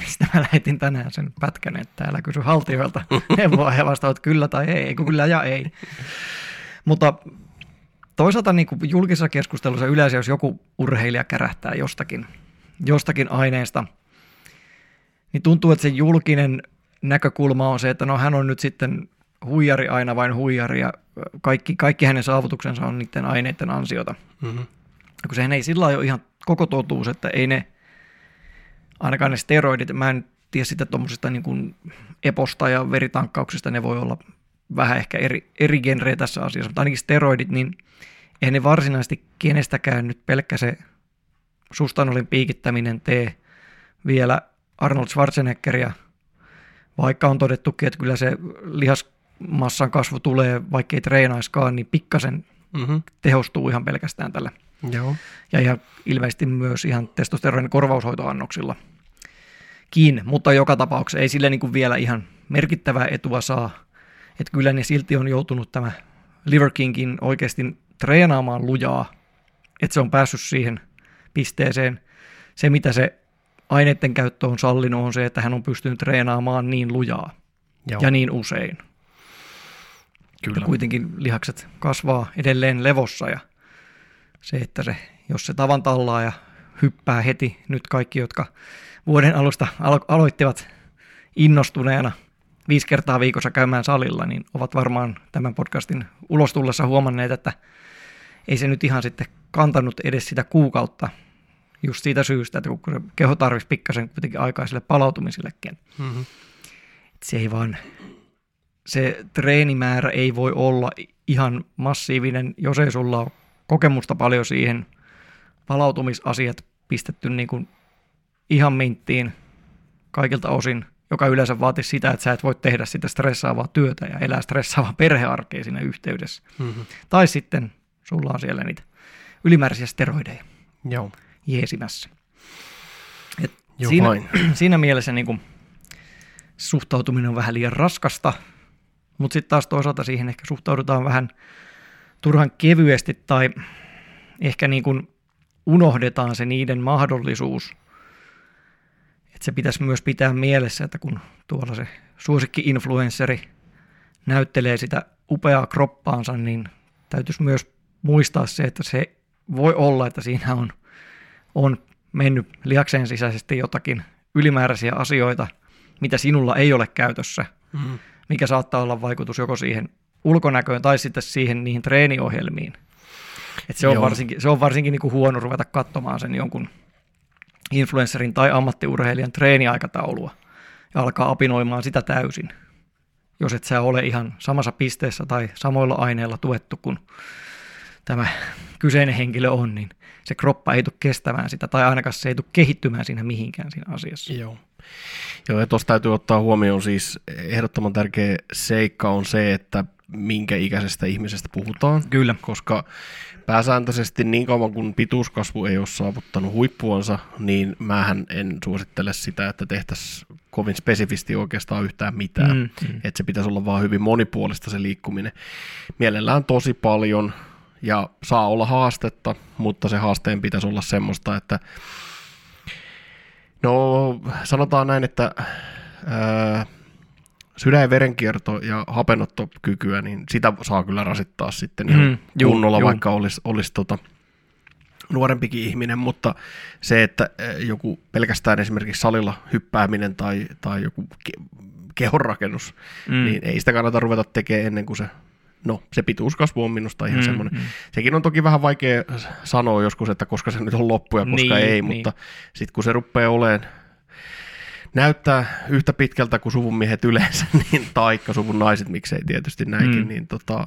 mistä mä lähetin tänään sen pätkän, että älä kysy haltijoilta neuvoa ja vastaavat kyllä tai ei, ei kun kyllä ja ei. Mutta toisaalta niin kuin julkisessa keskustelussa yleensä, jos joku urheilija kärähtää jostakin, jostakin aineesta, niin tuntuu, että se julkinen näkökulma on se, että no hän on nyt sitten huijari aina vain huijari ja kaikki, kaikki hänen saavutuksensa on niiden aineiden ansiota. Mm-hmm. Kun sehän ei sillä ole ihan koko totuus, että ei ne ainakaan ne steroidit, mä en tiedä sitten tuommoisista niin kuin eposta ja veritankkauksista, ne voi olla vähän ehkä eri, eri genrejä tässä asiassa, mutta ainakin steroidit, niin eihän ne varsinaisesti kenestäkään nyt pelkkä se sustanolin piikittäminen tee vielä Arnold Schwarzeneggeria, vaikka on todettukin, että kyllä se lihasmassan kasvu tulee, vaikka ei treenaiskaan, niin pikkasen Mm-hmm. tehostuu ihan pelkästään tällä. Joo. Ja ihan ilmeisesti myös ihan testosteronin korvaushoitoannoksilla kiinni, mutta joka tapauksessa ei sille niin kuin vielä ihan merkittävää etua saa. Että kyllä ne silti on joutunut tämä Liver Kingin oikeasti treenaamaan lujaa, että se on päässyt siihen pisteeseen. Se, mitä se aineiden käyttö on sallinut, on se, että hän on pystynyt treenaamaan niin lujaa Joo. ja niin usein. Kyllä. Ja kuitenkin lihakset kasvaa edelleen levossa ja se, että se, jos se tavan tallaa ja hyppää heti, nyt kaikki, jotka vuoden alusta alo- aloittivat innostuneena viisi kertaa viikossa käymään salilla, niin ovat varmaan tämän podcastin ulos tullessa huomanneet, että ei se nyt ihan sitten kantanut edes sitä kuukautta just siitä syystä, että kun se keho tarvitsisi pikkasen kuitenkin aikaa sille palautumisillekin. Mm-hmm. Et se ei vaan, se treenimäärä ei voi olla ihan massiivinen, jos ei sulla ole kokemusta paljon siihen palautumisasiat pistetty niin kuin ihan minttiin kaikilta osin, joka yleensä vaatii sitä, että sä et voi tehdä sitä stressaavaa työtä ja elää stressaavaa perhearkea siinä yhteydessä. Mm-hmm. Tai sitten sulla on siellä niitä ylimääräisiä steroideja Joo. jeesimässä. Et Joo, siinä, vain. siinä mielessä niin kuin, suhtautuminen on vähän liian raskasta, mutta sitten taas toisaalta siihen ehkä suhtaudutaan vähän turhan kevyesti tai ehkä niin kuin unohdetaan se niiden mahdollisuus. Että se pitäisi myös pitää mielessä, että kun tuolla se suosikki-influensseri näyttelee sitä upeaa kroppaansa, niin täytyisi myös muistaa se, että se voi olla, että siinä on, on mennyt lihakseen sisäisesti jotakin ylimääräisiä asioita, mitä sinulla ei ole käytössä, Mm-hmm. mikä saattaa olla vaikutus joko siihen ulkonäköön tai sitten siihen niihin treeniohjelmiin. Et se, on Joo. varsinkin, se on varsinkin niin kuin huono ruveta katsomaan sen jonkun influencerin tai ammattiurheilijan treeniaikataulua ja alkaa apinoimaan sitä täysin, jos et sä ole ihan samassa pisteessä tai samoilla aineilla tuettu kuin tämä kyseinen henkilö on, niin se kroppa ei tule kestämään sitä, tai ainakaan se ei tule kehittymään siinä mihinkään siinä asiassa. Joo. Joo, ja tuossa täytyy ottaa huomioon siis ehdottoman tärkeä seikka on se, että minkä ikäisestä ihmisestä puhutaan, Kyllä. koska pääsääntöisesti niin kauan kun pituuskasvu ei ole saavuttanut huippuansa, niin mähän en suosittele sitä, että tehtäisiin kovin spesifisti oikeastaan yhtään mitään. Mm, mm. Että se pitäisi olla vaan hyvin monipuolista se liikkuminen. Mielellään tosi paljon ja saa olla haastetta, mutta se haasteen pitäisi olla semmoista, että no sanotaan näin, että ää, sydän- ja verenkierto ja hapenottokykyä, niin sitä saa kyllä rasittaa sitten ihan Mm, juu, kunnolla, juu. vaikka olisi, olisi tota, nuorempikin ihminen, mutta se, että ää, joku pelkästään esimerkiksi salilla hyppääminen tai, tai joku ke- kehonrakennus, Mm. niin ei sitä kannata ruveta tekemään ennen kuin se, no se pituuskasvu on minusta ihan Mm, mm, semmoinen. mm. Sekin on toki vähän vaikea sanoa joskus, että koska se nyt on loppu ja koska niin, ei, niin. mutta sitten kun se rupeaa olemaan näyttää yhtä pitkältä kuin suvun miehet yleensä, niin, taikka suvun naiset, miksei tietysti näinkin, Mm. niin, tota,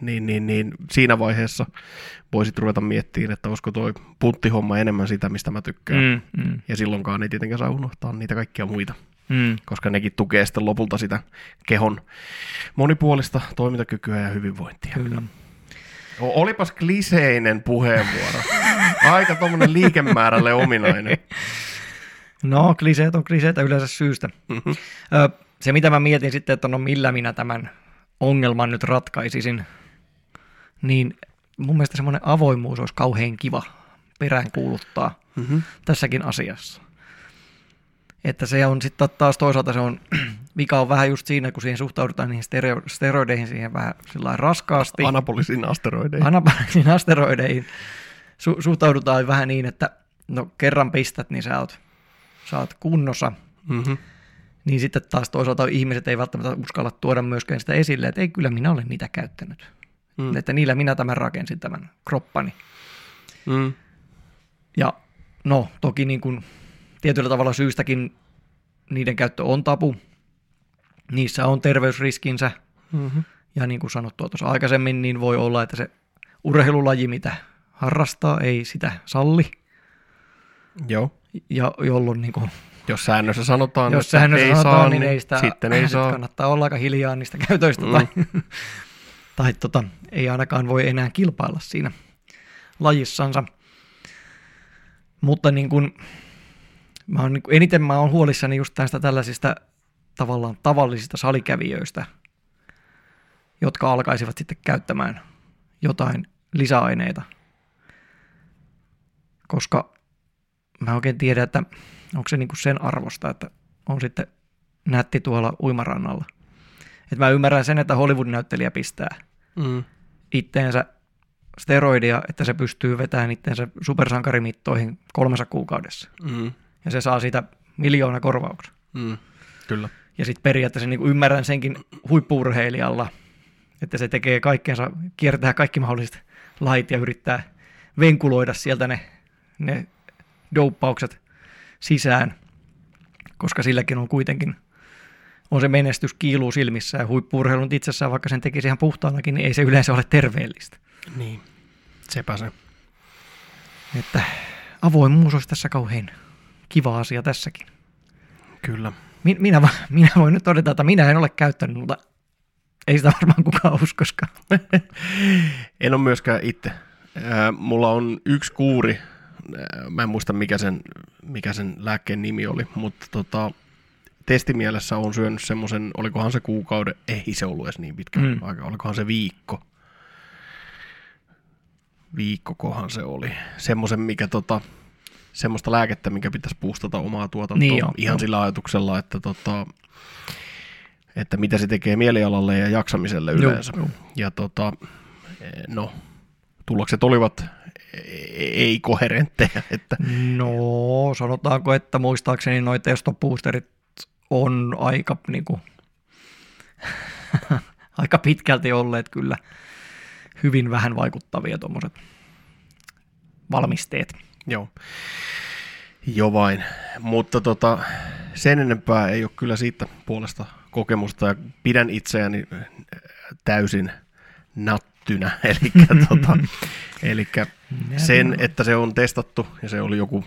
niin, niin, niin, siinä vaiheessa voisit ruveta miettimään, että olisiko toi punttihomma enemmän sitä, mistä mä tykkään. Mm. Mm, mm, Ja silloinkaan ei tietenkään saa unohtaa niitä kaikkia muita, mm. koska nekin tukee sitten lopulta sitä kehon monipuolista toimintakykyä ja hyvinvointia. Kyllä. O- Olipas kliseinen puheenvuoro. Aika tuommoinen liikemäärälle ominainen. No, kliseet on kliseitä yleensä syystä. Mhm. Ö, se, mitä mä mietin sitten, että no millä minä tämän ongelman nyt ratkaisisin, niin mun mielestä semmoinen avoimuus olisi kauhean kiva peräänkuuluttaa Mhm. tässäkin asiassa. Että se on sitten taas toisaalta se on, mikä on vähän just siinä, kun siihen suhtaudutaan niihin stereo, steroideihin siihen vähän sillä raskaasti. Anabolisiin asteroideihin. anabolisiin asteroideihin su- suhtaudutaan vähän niin, että no kerran pistät, niin sä oot, sä oot kunnossa. Mhm. Niin sitten taas toisaalta ihmiset ei välttämättä uskalla tuoda myöskään sitä esille, että ei kyllä minä olen niitä käyttänyt. Mm. Mm. Että niillä minä tämän rakensin tämän kroppani. Mm. Ja no toki niin kuin tietyllä tavalla syystäkin niiden käyttö on tabu. Niissä on terveysriskinsä, Mm-hmm. ja niin kuin sanottua tuossa aikaisemmin, niin voi olla, että se urheilulaji, mitä harrastaa, ei sitä salli, Joo. Ja jolloin niin kuin, Jos säännössä sanotaan, jos että säännössä ei sanotaan, saa, niin ei sitä, sitten ei saa. kannattaa olla aika hiljaa niistä käytöistä, Mm. tai, tai tota, ei ainakaan voi enää kilpailla siinä lajissansa. Mutta niin kuin, mä oon, niin kuin, eniten mä oon huolissani just tästä tällaisista tavallaan tavallisista salikävijöistä, jotka alkaisivat sitten käyttämään jotain lisäaineita. Koska mä oikein tiedä, että onko se niinku sen arvosta, että on sitten nätti tuolla uimarannalla. Et mä ymmärrän sen, että Hollywood-näyttelijä pistää Mm. itteensä steroidia, että se pystyy vetämään itteensä supersankarimittoihin kolmessa kuukaudessa. Mm. Ja se saa siitä miljoona korvauksia. Mm. Kyllä. Ja sitten periaatteessa niin ymmärrän senkin huippuurheilijalla, että se tekee kaikkeensa, kiertää kaikki mahdolliset lait ja yrittää venkuloida sieltä ne, ne douppaukset sisään, koska silläkin on kuitenkin on se menestys kiiluu silmissä ja huippuurheilu nyt itsessään, vaikka sen tekisi ihan puhtaanakin, niin ei se yleensä ole terveellistä. Niin. Sepä se. Että avoimuus olisi tässä kauhean kiva asia tässäkin. Kyllä. Min- Minä, va- minä voin nyt todeta, että minä en ole käyttänyt, mutta ei sitä varmaan kukaan uskoskaan. En ole myöskään itse. Mulla on yksi kuuri, mä en muista mikä sen, mikä sen lääkkeen nimi oli, mutta tota, testimielessä on syönyt semmoisen, olikohan se kuukauden, ei se ollut edes niin pitkä Mm. aika, olikohan se viikko. Viikkokohan se oli. Semmoisen, mikä tota, semmoista lääkettä, mikä pitäisi puustata omaa tuotantoa Niin joo, ihan joo. sillä ajatuksella, että, tota, että mitä se tekee mielialalle ja jaksamiselle Joo, yleensä. joo. Ja tota, eh, no, tulokset olivat ei koherentteja, että No, sanotaanko, että muistaakseni noi testoboosterit on aika, niin kuin, aika pitkälti olleet kyllä hyvin vähän vaikuttavia tuommoiset valmisteet. joo, jo vain. Mutta tota, sen enempää ei ole kyllä siitä puolesta kokemusta ja pidän itseäni eh, täysin nattynä, eli tota, elikkä sen, että se on testattu ja se oli joku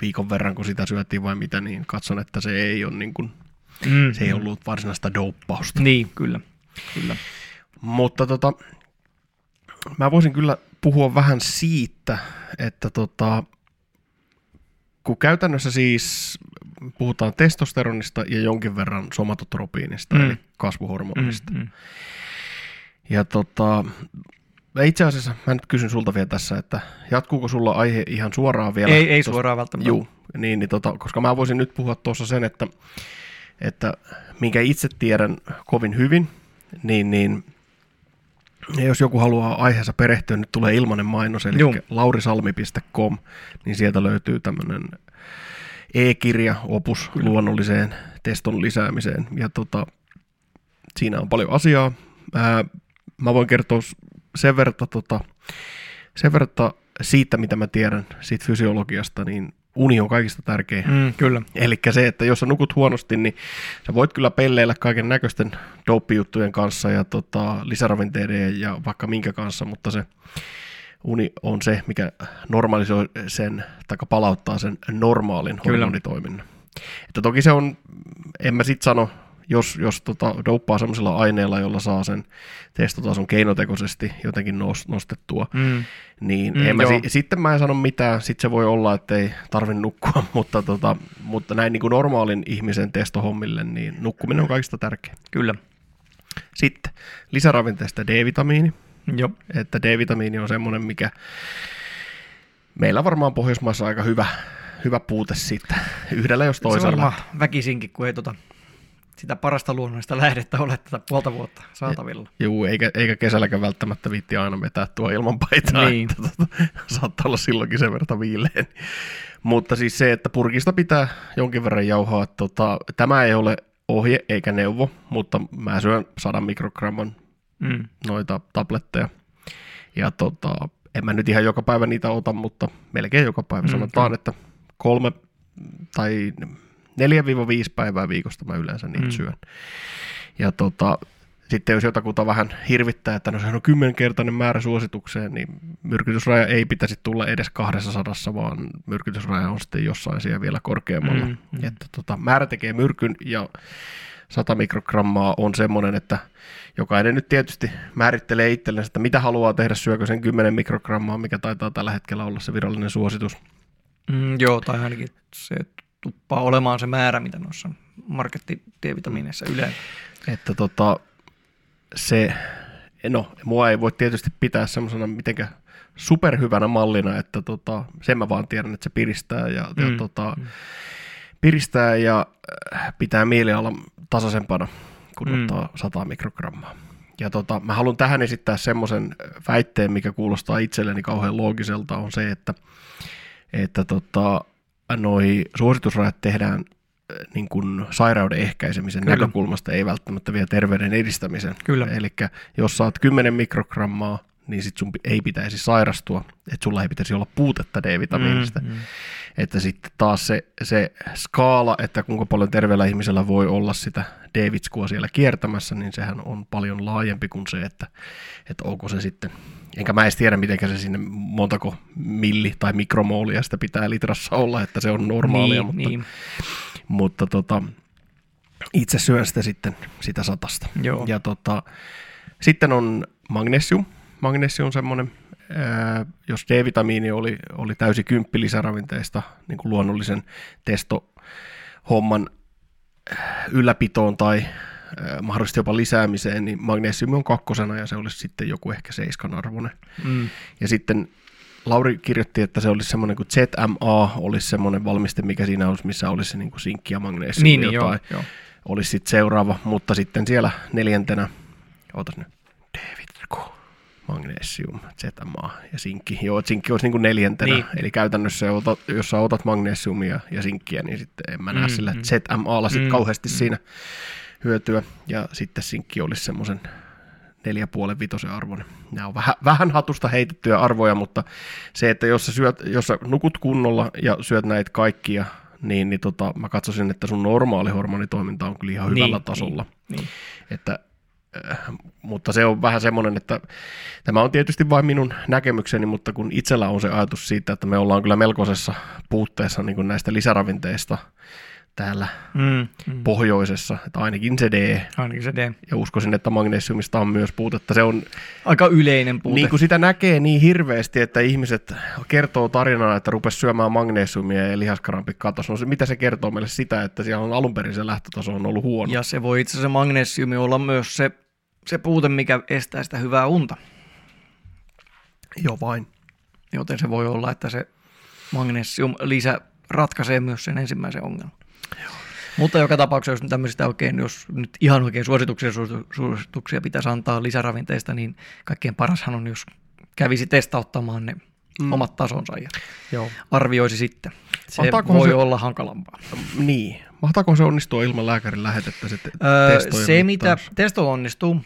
viikon verran, kun sitä syötiin vai mitä, niin katson, että se ei ole niin kuin, mm, se ei ollut varsinaista douppausta. Niin, kyllä. kyllä. Mutta tota, mä voisin kyllä puhua vähän siitä, että tota, kun käytännössä siis puhutaan testosteronista ja jonkin verran somatotropiinista, Mm. eli kasvuhormonista. Mm, mm. Ja tota, itse asiassa mä nyt kysyn sulta vielä tässä, että jatkuuko sulla aihe ihan suoraan vielä? Ei, ei tosta- suoraan välttämättä. Juu, niin, niin tota, koska mä voisin nyt puhua tuossa sen, että, että minkä itse tiedän kovin hyvin, niin, niin ja jos joku haluaa aiheessa perehtyä, nyt tulee ilmainen mainos, eli Juu. laurisalmi.com, niin sieltä löytyy tämmöinen e-kirja, opus Kyllä. luonnolliseen teston lisäämiseen, ja tota, siinä on paljon asiaa. Ää, mä voin kertoa sen verran, tota, sen verran siitä, mitä mä tiedän siitä fysiologiasta, niin uni on kaikista tärkein. Mm, kyllä. Eli se, että jos sä nukut huonosti, niin sä voit kyllä pelleillä kaiken näköisten dopijuttujen kanssa ja tota, lisäravinteiden ja vaikka minkä kanssa, mutta se uni on se, mikä normalisoi sen, tai palauttaa sen normaalin Kyllä. hormonitoiminnan. Että toki se on, en mä sit sano, jos, jos tota, douppaa semmoisella aineella, jolla saa sen testotason keinotekoisesti jotenkin nos, nostettua, Mm. niin Mm, en mä si- sitten mä en sano mitään, sitten se voi olla, että ei tarvi nukkua, mutta, tota, mutta näin niin kuin normaalin ihmisen testohommille, niin nukkuminen on kaikista tärkein. Kyllä. Sitten lisäravinteesta D-vitamiini, Joo. että D-vitamiini on semmoinen, mikä meillä varmaan Pohjoismaissa aika hyvä, hyvä puute siitä, yhdellä jos Se toisella. varmaan väkisinkin, kun ei tota, sitä parasta luonnollista lähdettä ole tätä puolta vuotta saatavilla. Juu, eikä, eikä kesälläkään välttämättä viitti aina vetää tuo ilman paitaa, Niin. että tota, saattaa olla silloinkin sen verran viileen. Mutta siis se, että purkista pitää jonkin verran jauhaa, tota, tämä ei ole ohje eikä neuvo, mutta mä syön 100 mikrogramman Mm. noita tabletteja. Ja tota, en mä nyt ihan joka päivä niitä ota, mutta melkein joka päivä Mm, mm, sanotaan, kyllä. että kolme tai 4-5 päivää viikosta mä yleensä niitä Mm. syön. Ja tota, sitten jos jotakuta vähän hirvittää, että no sehän on kymmenkertainen määrä suositukseen, niin myrkytysraja ei pitäisi tulla edes 200, vaan myrkytysraja on sitten jossain siellä vielä korkeammalla. Mm, Mm. Että tota, määrä tekee myrkyn ja 100 mikrogrammaa on semmoinen, että jokainen nyt tietysti määrittelee itsellensä, että mitä haluaa tehdä, syökö sen 10 mikrogrammaa, mikä taitaa tällä hetkellä olla se virallinen suositus. Mm, joo, tai ainakin se tuppaa olemaan se määrä, mitä noissa marketti D-vitamiineissa yleensä. Että tota, se, no, mua ei voi tietysti pitää semmoisena mitenkään superhyvänä mallina, että tota, sen mä vaan tiedän, että se piristää ja, mm. Mm, ja tota, mm. piristää ja äh, pitää mieliala tasaisempana, kun Mm. mm. ottaa 100 mikrogrammaa. Ja tota, mä haluan tähän esittää semmoisen väitteen, mikä kuulostaa itselleni kauhean loogiselta, on se, että, että tota, noi suositusrajat tehdään äh, niin kuin sairauden ehkäisemisen Kyllä. Kyllä. näkökulmasta, ei välttämättä vielä terveyden edistämisen. Kyllä. Eli jos saat 10 mikrogrammaa, niin sit sun ei pitäisi sairastua, että sulla ei pitäisi olla puutetta D-vitamiinista. Mm, mm. Että sitten taas se, se skaala, että kuinka paljon terveellä ihmisellä voi olla sitä D-vitskua siellä kiertämässä, niin sehän on paljon laajempi kuin se, että, että onko se sitten, enkä mä edes tiedä, miten se sinne montako milli- tai mikromoolia sitä pitää litrassa olla, että se on normaalia, niin, mutta, niin. mutta tota, itse syön sitä sitten sitä satasta. Joo. Ja tota, sitten on magnesium. Magnesium on semmoinen, ää, jos D-vitamiini oli, oli täysi kymppi lisäravinteista niin kuin luonnollisen testohomman ylläpitoon tai mahdollisesti jopa lisäämiseen, niin magnesium on kakkosena ja se olisi sitten joku ehkä seiskan arvoinen. Mm. Ja sitten Lauri kirjoitti, että se olisi semmoinen kuin ZMA, olisi semmoinen valmiste, mikä siinä olisi, missä olisi se niin kuin sinkki ja magnesium Niin, niin joo, jotain. joo. Olisi sitten seuraava, mutta sitten siellä neljäntenä, ootas nyt, D-vitku, magnesium, ZMA ja sinkki. Joo, sinkki olisi niin kuin neljäntenä, Niin. eli käytännössä jos sä otat magnesiumia ja sinkkiä, niin sitten en mä näe Mm, sillä mm. ZMAlla sit Mm, kauheasti mm. siinä hyötyä. Ja sitten sinkki olisi semmoisen neljä puolen vitosen arvoinen. Nämä on vähän, vähän hatusta heitettyjä arvoja, mutta se, että jos sä, syöt, jos sä nukut kunnolla ja syöt näitä kaikkia, niin, niin tota, mä katsoisin, että sun normaali hormonitoiminta on kyllä ihan hyvällä Niin, tasolla. Niin, niin. Että, äh, mutta se on vähän semmoinen, että tämä on tietysti vain minun näkemykseni, mutta kun itsellä on se ajatus siitä, että me ollaan kyllä melkoisessa puutteessa niin kuin näistä lisäravinteista täällä Mm, mm. pohjoisessa, että ainakin se D, Ainakin se D. ja uskoisin, että magnesiumista on myös puutetta. Se on, Aika yleinen puute. niin kuin sitä näkee niin hirveästi, että ihmiset kertoo tarinaa, että rupes syömään magnesiumia ja lihaskarampi katosi. No se, mitä se kertoo meille sitä, että siellä on alun perin se lähtötaso on ollut huono. Ja se voi itse asiassa magnesiumi olla myös se, se puute, mikä estää sitä hyvää unta. Joo vain. Joten se voi olla, että se magnesium lisä ratkaisee myös sen ensimmäisen ongelman. Mutta joka tapauksessa, jos nyt tämmöisistä oikein, jos nyt ihan oikein suosituksia, suositu- suosituksia pitäisi antaa lisäravinteista, niin kaikkein parashan on, jos kävisi testauttamaan ne mm. omat tasonsa ja Joo. arvioisi sitten. Se Antaakohan voi se- olla hankalampaa. Niin. Mahtaako se onnistua ilman lääkärin lähetettä se te- Öö, se, mitä testo onnistuu,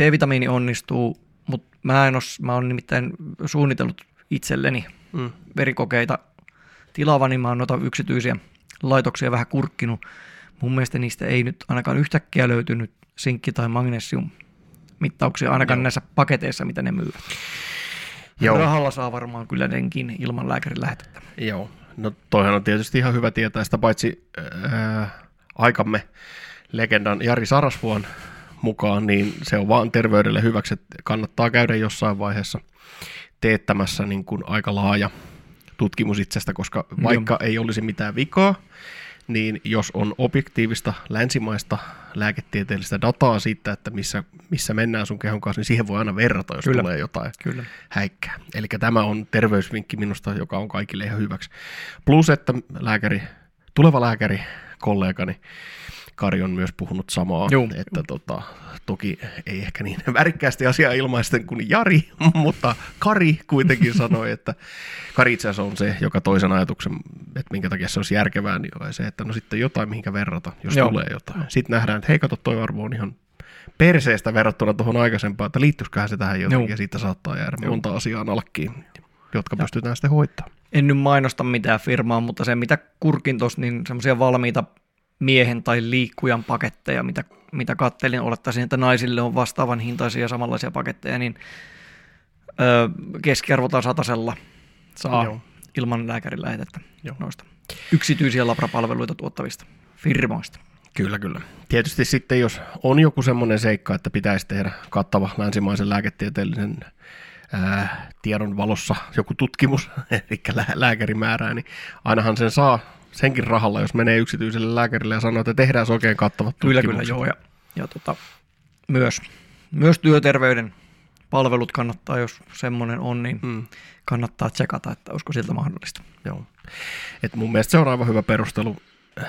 D-vitamiini onnistuu, mutta mä en os, mä oon nimittäin suunnitellut itselleni Mm. verikokeita tilaavani, niin mä oon noita yksityisiä laitoksia vähän kurkkinut. Mun mielestä niistä ei nyt ainakaan yhtäkkiä löytynyt sinkki- tai magnesium mittauksia ainakaan Joo. näissä paketeissa, mitä ne myyvät. Joo. Rahalla saa varmaan kyllä nenkin ilman lääkärin lähetettä. Joo. No toihan on tietysti ihan hyvä tietää sitä, paitsi ää, aikamme legendan Jari Sarasvuon mukaan, niin se on vaan terveydelle hyväksi, että kannattaa käydä jossain vaiheessa teettämässä niin kuin aika laaja tutkimus itsestä, koska vaikka ei olisi mitään vikaa, niin jos on objektiivista länsimaista lääketieteellistä dataa siitä, että missä, missä mennään sun kehon kanssa, niin siihen voi aina verrata, jos Kyllä. tulee jotain Kyllä. häikkää. Eli tämä on terveysvinkki minusta, joka on kaikille ihan hyväksi. Plus, että lääkäri, tuleva lääkäri, kollegani Kari on myös puhunut samaa, Juu. että tota, toki ei ehkä niin värikkäästi asiaa ilmaisten kuin Jari, mutta Kari kuitenkin sanoi, että Kari itse asiassa on se, joka toisen ajatuksen, että minkä takia se olisi järkevää, niin on se, että no sitten jotain, mihinkä verrata, jos Joo. Joo. tulee jotain. Sitten nähdään, että hei, kato, toi arvo on ihan perseestä verrattuna tuohon aikaisempaan, että liittyisikään se tähän jotenkin, Joo. ja siitä saattaa jäädä Joo. monta asiaa nalkkiin. jotka pystytään sitten hoitaa. En nyt mainosta mitään firmaa, mutta se mitä kurkin tuossa, niin semmoisia valmiita miehen tai liikkujan paketteja, mitä, mitä kattelin, olettaisin, että naisille on vastaavan hintaisia ja samanlaisia paketteja, niin öö, keskiarvotaan satasella saa Joo. ilman lääkärin lähetettä Joo. noista yksityisiä labrapalveluita tuottavista firmoista. Kyllä, kyllä. Tietysti sitten, jos on joku semmoinen seikka, että pitäisi tehdä kattava länsimaisen lääketieteellisen ää, tiedon valossa joku tutkimus, eli lää- lääkärimäärää, niin ainahan sen saa senkin rahalla, jos menee yksityiselle lääkärille ja sanoo, että tehdään oikein kattavat Kyllä, kyllä, joo. Ja, ja tota, myös, myös työterveyden palvelut kannattaa, jos semmoinen on, niin Mm, kannattaa tsekata, että olisiko siltä mahdollista. joo. Et mun mielestä se on aivan hyvä perustelu.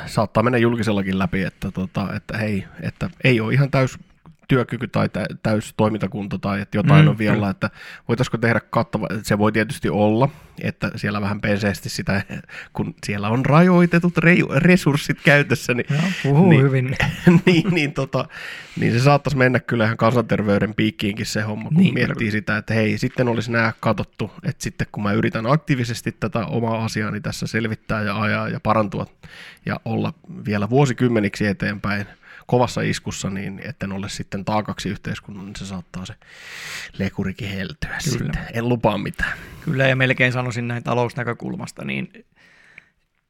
Saattaa mennä julkisellakin läpi, että, tota, että hei, että ei ole ihan täys työkyky tai tä- täys toimintakunto tai että jotain Mm, on vielä, kyllä. että voitaisiko tehdä kattava, se voi tietysti olla, että siellä vähän penseesti sitä, kun siellä on rajoitetut rei- resurssit käytössä, niin, Joo, puhuu Niin. hyvin. niin, niin, tota, niin se saattaisi mennä kyllä ihan kansanterveyden piikkiinkin se homma, kun Niin, niin, kyllä, miettii sitä, että hei, sitten olisi nämä katsottu, että sitten kun mä yritän aktiivisesti tätä omaa asiaani tässä selvittää ja ajaa ja parantua ja olla vielä vuosikymmeniksi eteenpäin kovassa iskussa, niin etten ole sitten taakaksi yhteiskunnan, niin se saattaa se lekurikin heltyä Kyllä. sitten. En lupaa mitään. Kyllä, ja melkein sanoisin näin talousnäkökulmasta, niin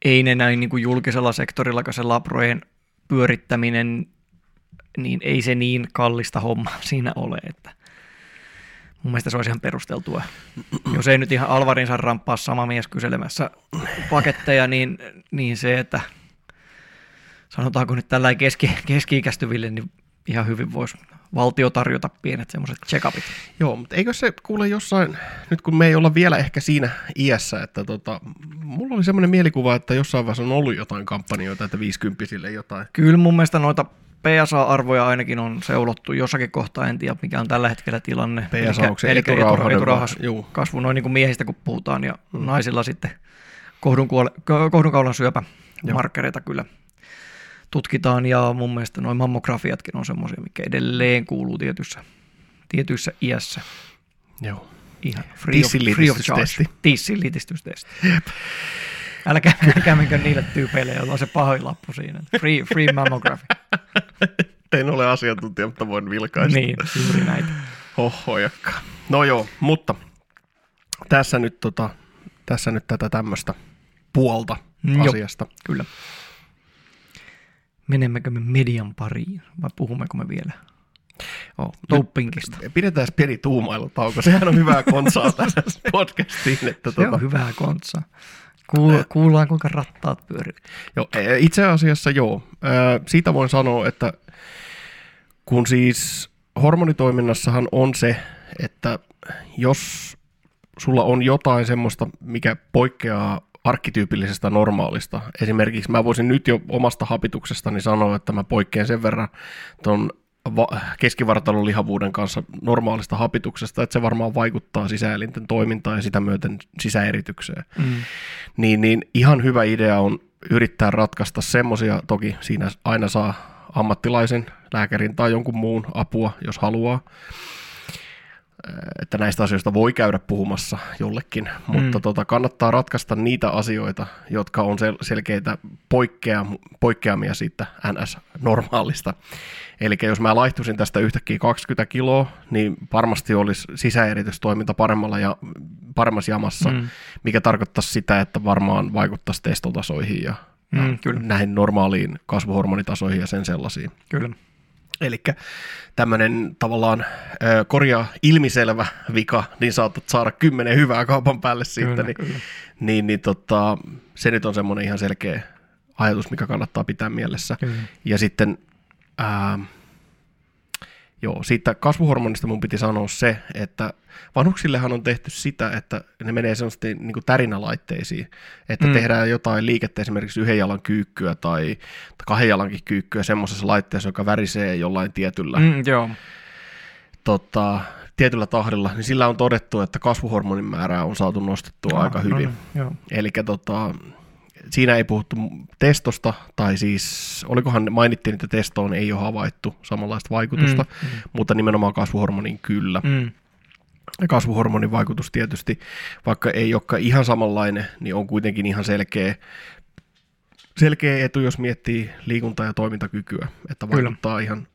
ei ne näin niin kuin julkisella sektorilla, se labrojen pyörittäminen, niin ei se niin kallista homma siinä ole, että mun mielestä se olisi ihan perusteltua. Jos ei nyt ihan Alvarinsa ramppaa sama mies kyselemässä paketteja, niin, niin se, että sanotaanko nyt tällä keski, keski-ikäistyville, niin ihan hyvin voisi valtio tarjota pienet semmoiset check-upit. Joo, mutta eikö se kuule jossain, nyt kun me ei olla vielä ehkä siinä iässä, että tota, mulla oli semmoinen mielikuva, että jossain vaiheessa on ollut jotain kampanjoita, että 50 jotain. Kyllä mun mielestä noita PSA-arvoja ainakin on seulottu jossakin kohtaa, en tiedä mikä on tällä hetkellä tilanne. PSA, Elikkä- onko se eturauhas vai- juu. kasvu noin niin kuin miehistä kun puhutaan ja mm. naisilla sitten kohdunkuole- ko- kohdunkaulan syöpä Joo. markkereita kyllä tutkitaan ja mun mielestä noin mammografiatkin on semmoisia, mikä edelleen kuuluu tietyssä, tietyissä iässä. Joo. Ihan free of, free of charge. Tissinliitistystesti. Älkää, älkää menkö niille tyypeille, joilla on se pahoin lappu siinä. Free, free mammography. En ole asiantuntija, mutta voin vilkaista. Niin, juuri näitä. Hohojakka. No joo, mutta tässä nyt, tota, tässä nyt tätä tämmöistä puolta Mm, joo. asiasta. Kyllä. Menemmekö me median pariin vai puhummeko me vielä Oh, dopingista? Pidetään pieni tuumailutauko. Sehän on hyvää konsaa tässä podcastiin. Että Se tota, on hyvää kontsaa. Kuul, kuullaan, kuinka rattaat pyörii. Joo, e- itse asiassa joo. Siitä voin sanoa, että kun siis hormonitoiminnassahan on se, että jos sulla on jotain semmoista, mikä poikkeaa arkkityypillisestä normaalista. Esimerkiksi mä voisin nyt jo omasta hapituksestani sanoa, että mä poikkean sen verran va- keskivartalon lihavuuden kanssa normaalista hapituksesta, että se varmaan vaikuttaa sisäelinten toimintaan ja sitä myöten sisäeritykseen Mm. niin, niin ihan hyvä idea on yrittää ratkaista semmoisia, toki siinä aina saa ammattilaisen, lääkärin tai jonkun muun apua, jos haluaa, että näistä asioista voi käydä puhumassa jollekin, mm. mutta tota, kannattaa ratkaista niitä asioita, jotka on sel- selkeitä poikkeam- poikkeamia siitä NS-normaalista. Eli jos mä laihtuisin tästä yhtäkkiä 20 kiloa, niin varmasti olisi sisäeritystoiminta paremmalla ja paremmassa jamassa, Mm. mm. mikä tarkoittaisi sitä, että varmaan vaikuttaisi testotasoihin ja, Mm, kyllä. näihin normaaliin kasvuhormonitasoihin ja sen sellaisiin. Kyllä. Eli tämmöinen tavallaan ö, korjaa ilmiselvä vika, niin saatat saada kymmenen hyvää kaupan päälle siitä, Kyllä, niin, kyllä. niin, niin tota, se nyt on semmoinen ihan selkeä ajatus, mikä kannattaa pitää mielessä. Kyllä. Ja sitten, ää, joo, siitä kasvuhormonista mun piti sanoa se, että vanhuksillehan on tehty sitä, että ne menee semmoisesti niin kuin tärinälaitteisiin, että Mm. tehdään jotain liikettä, esimerkiksi yhden jalan kyykkyä tai kahden jalankin kyykkyä semmoisessa laitteessa, joka värisee jollain tietyllä, mm. Joo. tota, tietyllä tahdilla, niin sillä on todettu, että kasvuhormonin määrää on saatu nostettua Ah, aika no hyvin. niin, joo. Eli tota, siinä ei puhuttu testosta, tai siis olikohan mainittiin, että testoon ei ole havaittu samanlaista vaikutusta, Mm, mm, mutta nimenomaan kasvuhormonin kyllä. Mm. Kasvuhormonin vaikutus tietysti, vaikka ei olekaan ihan samanlainen, niin on kuitenkin ihan selkeä, selkeä etu, jos miettii liikunta- ja toimintakykyä, että vaikuttaa Kyllä. ihan,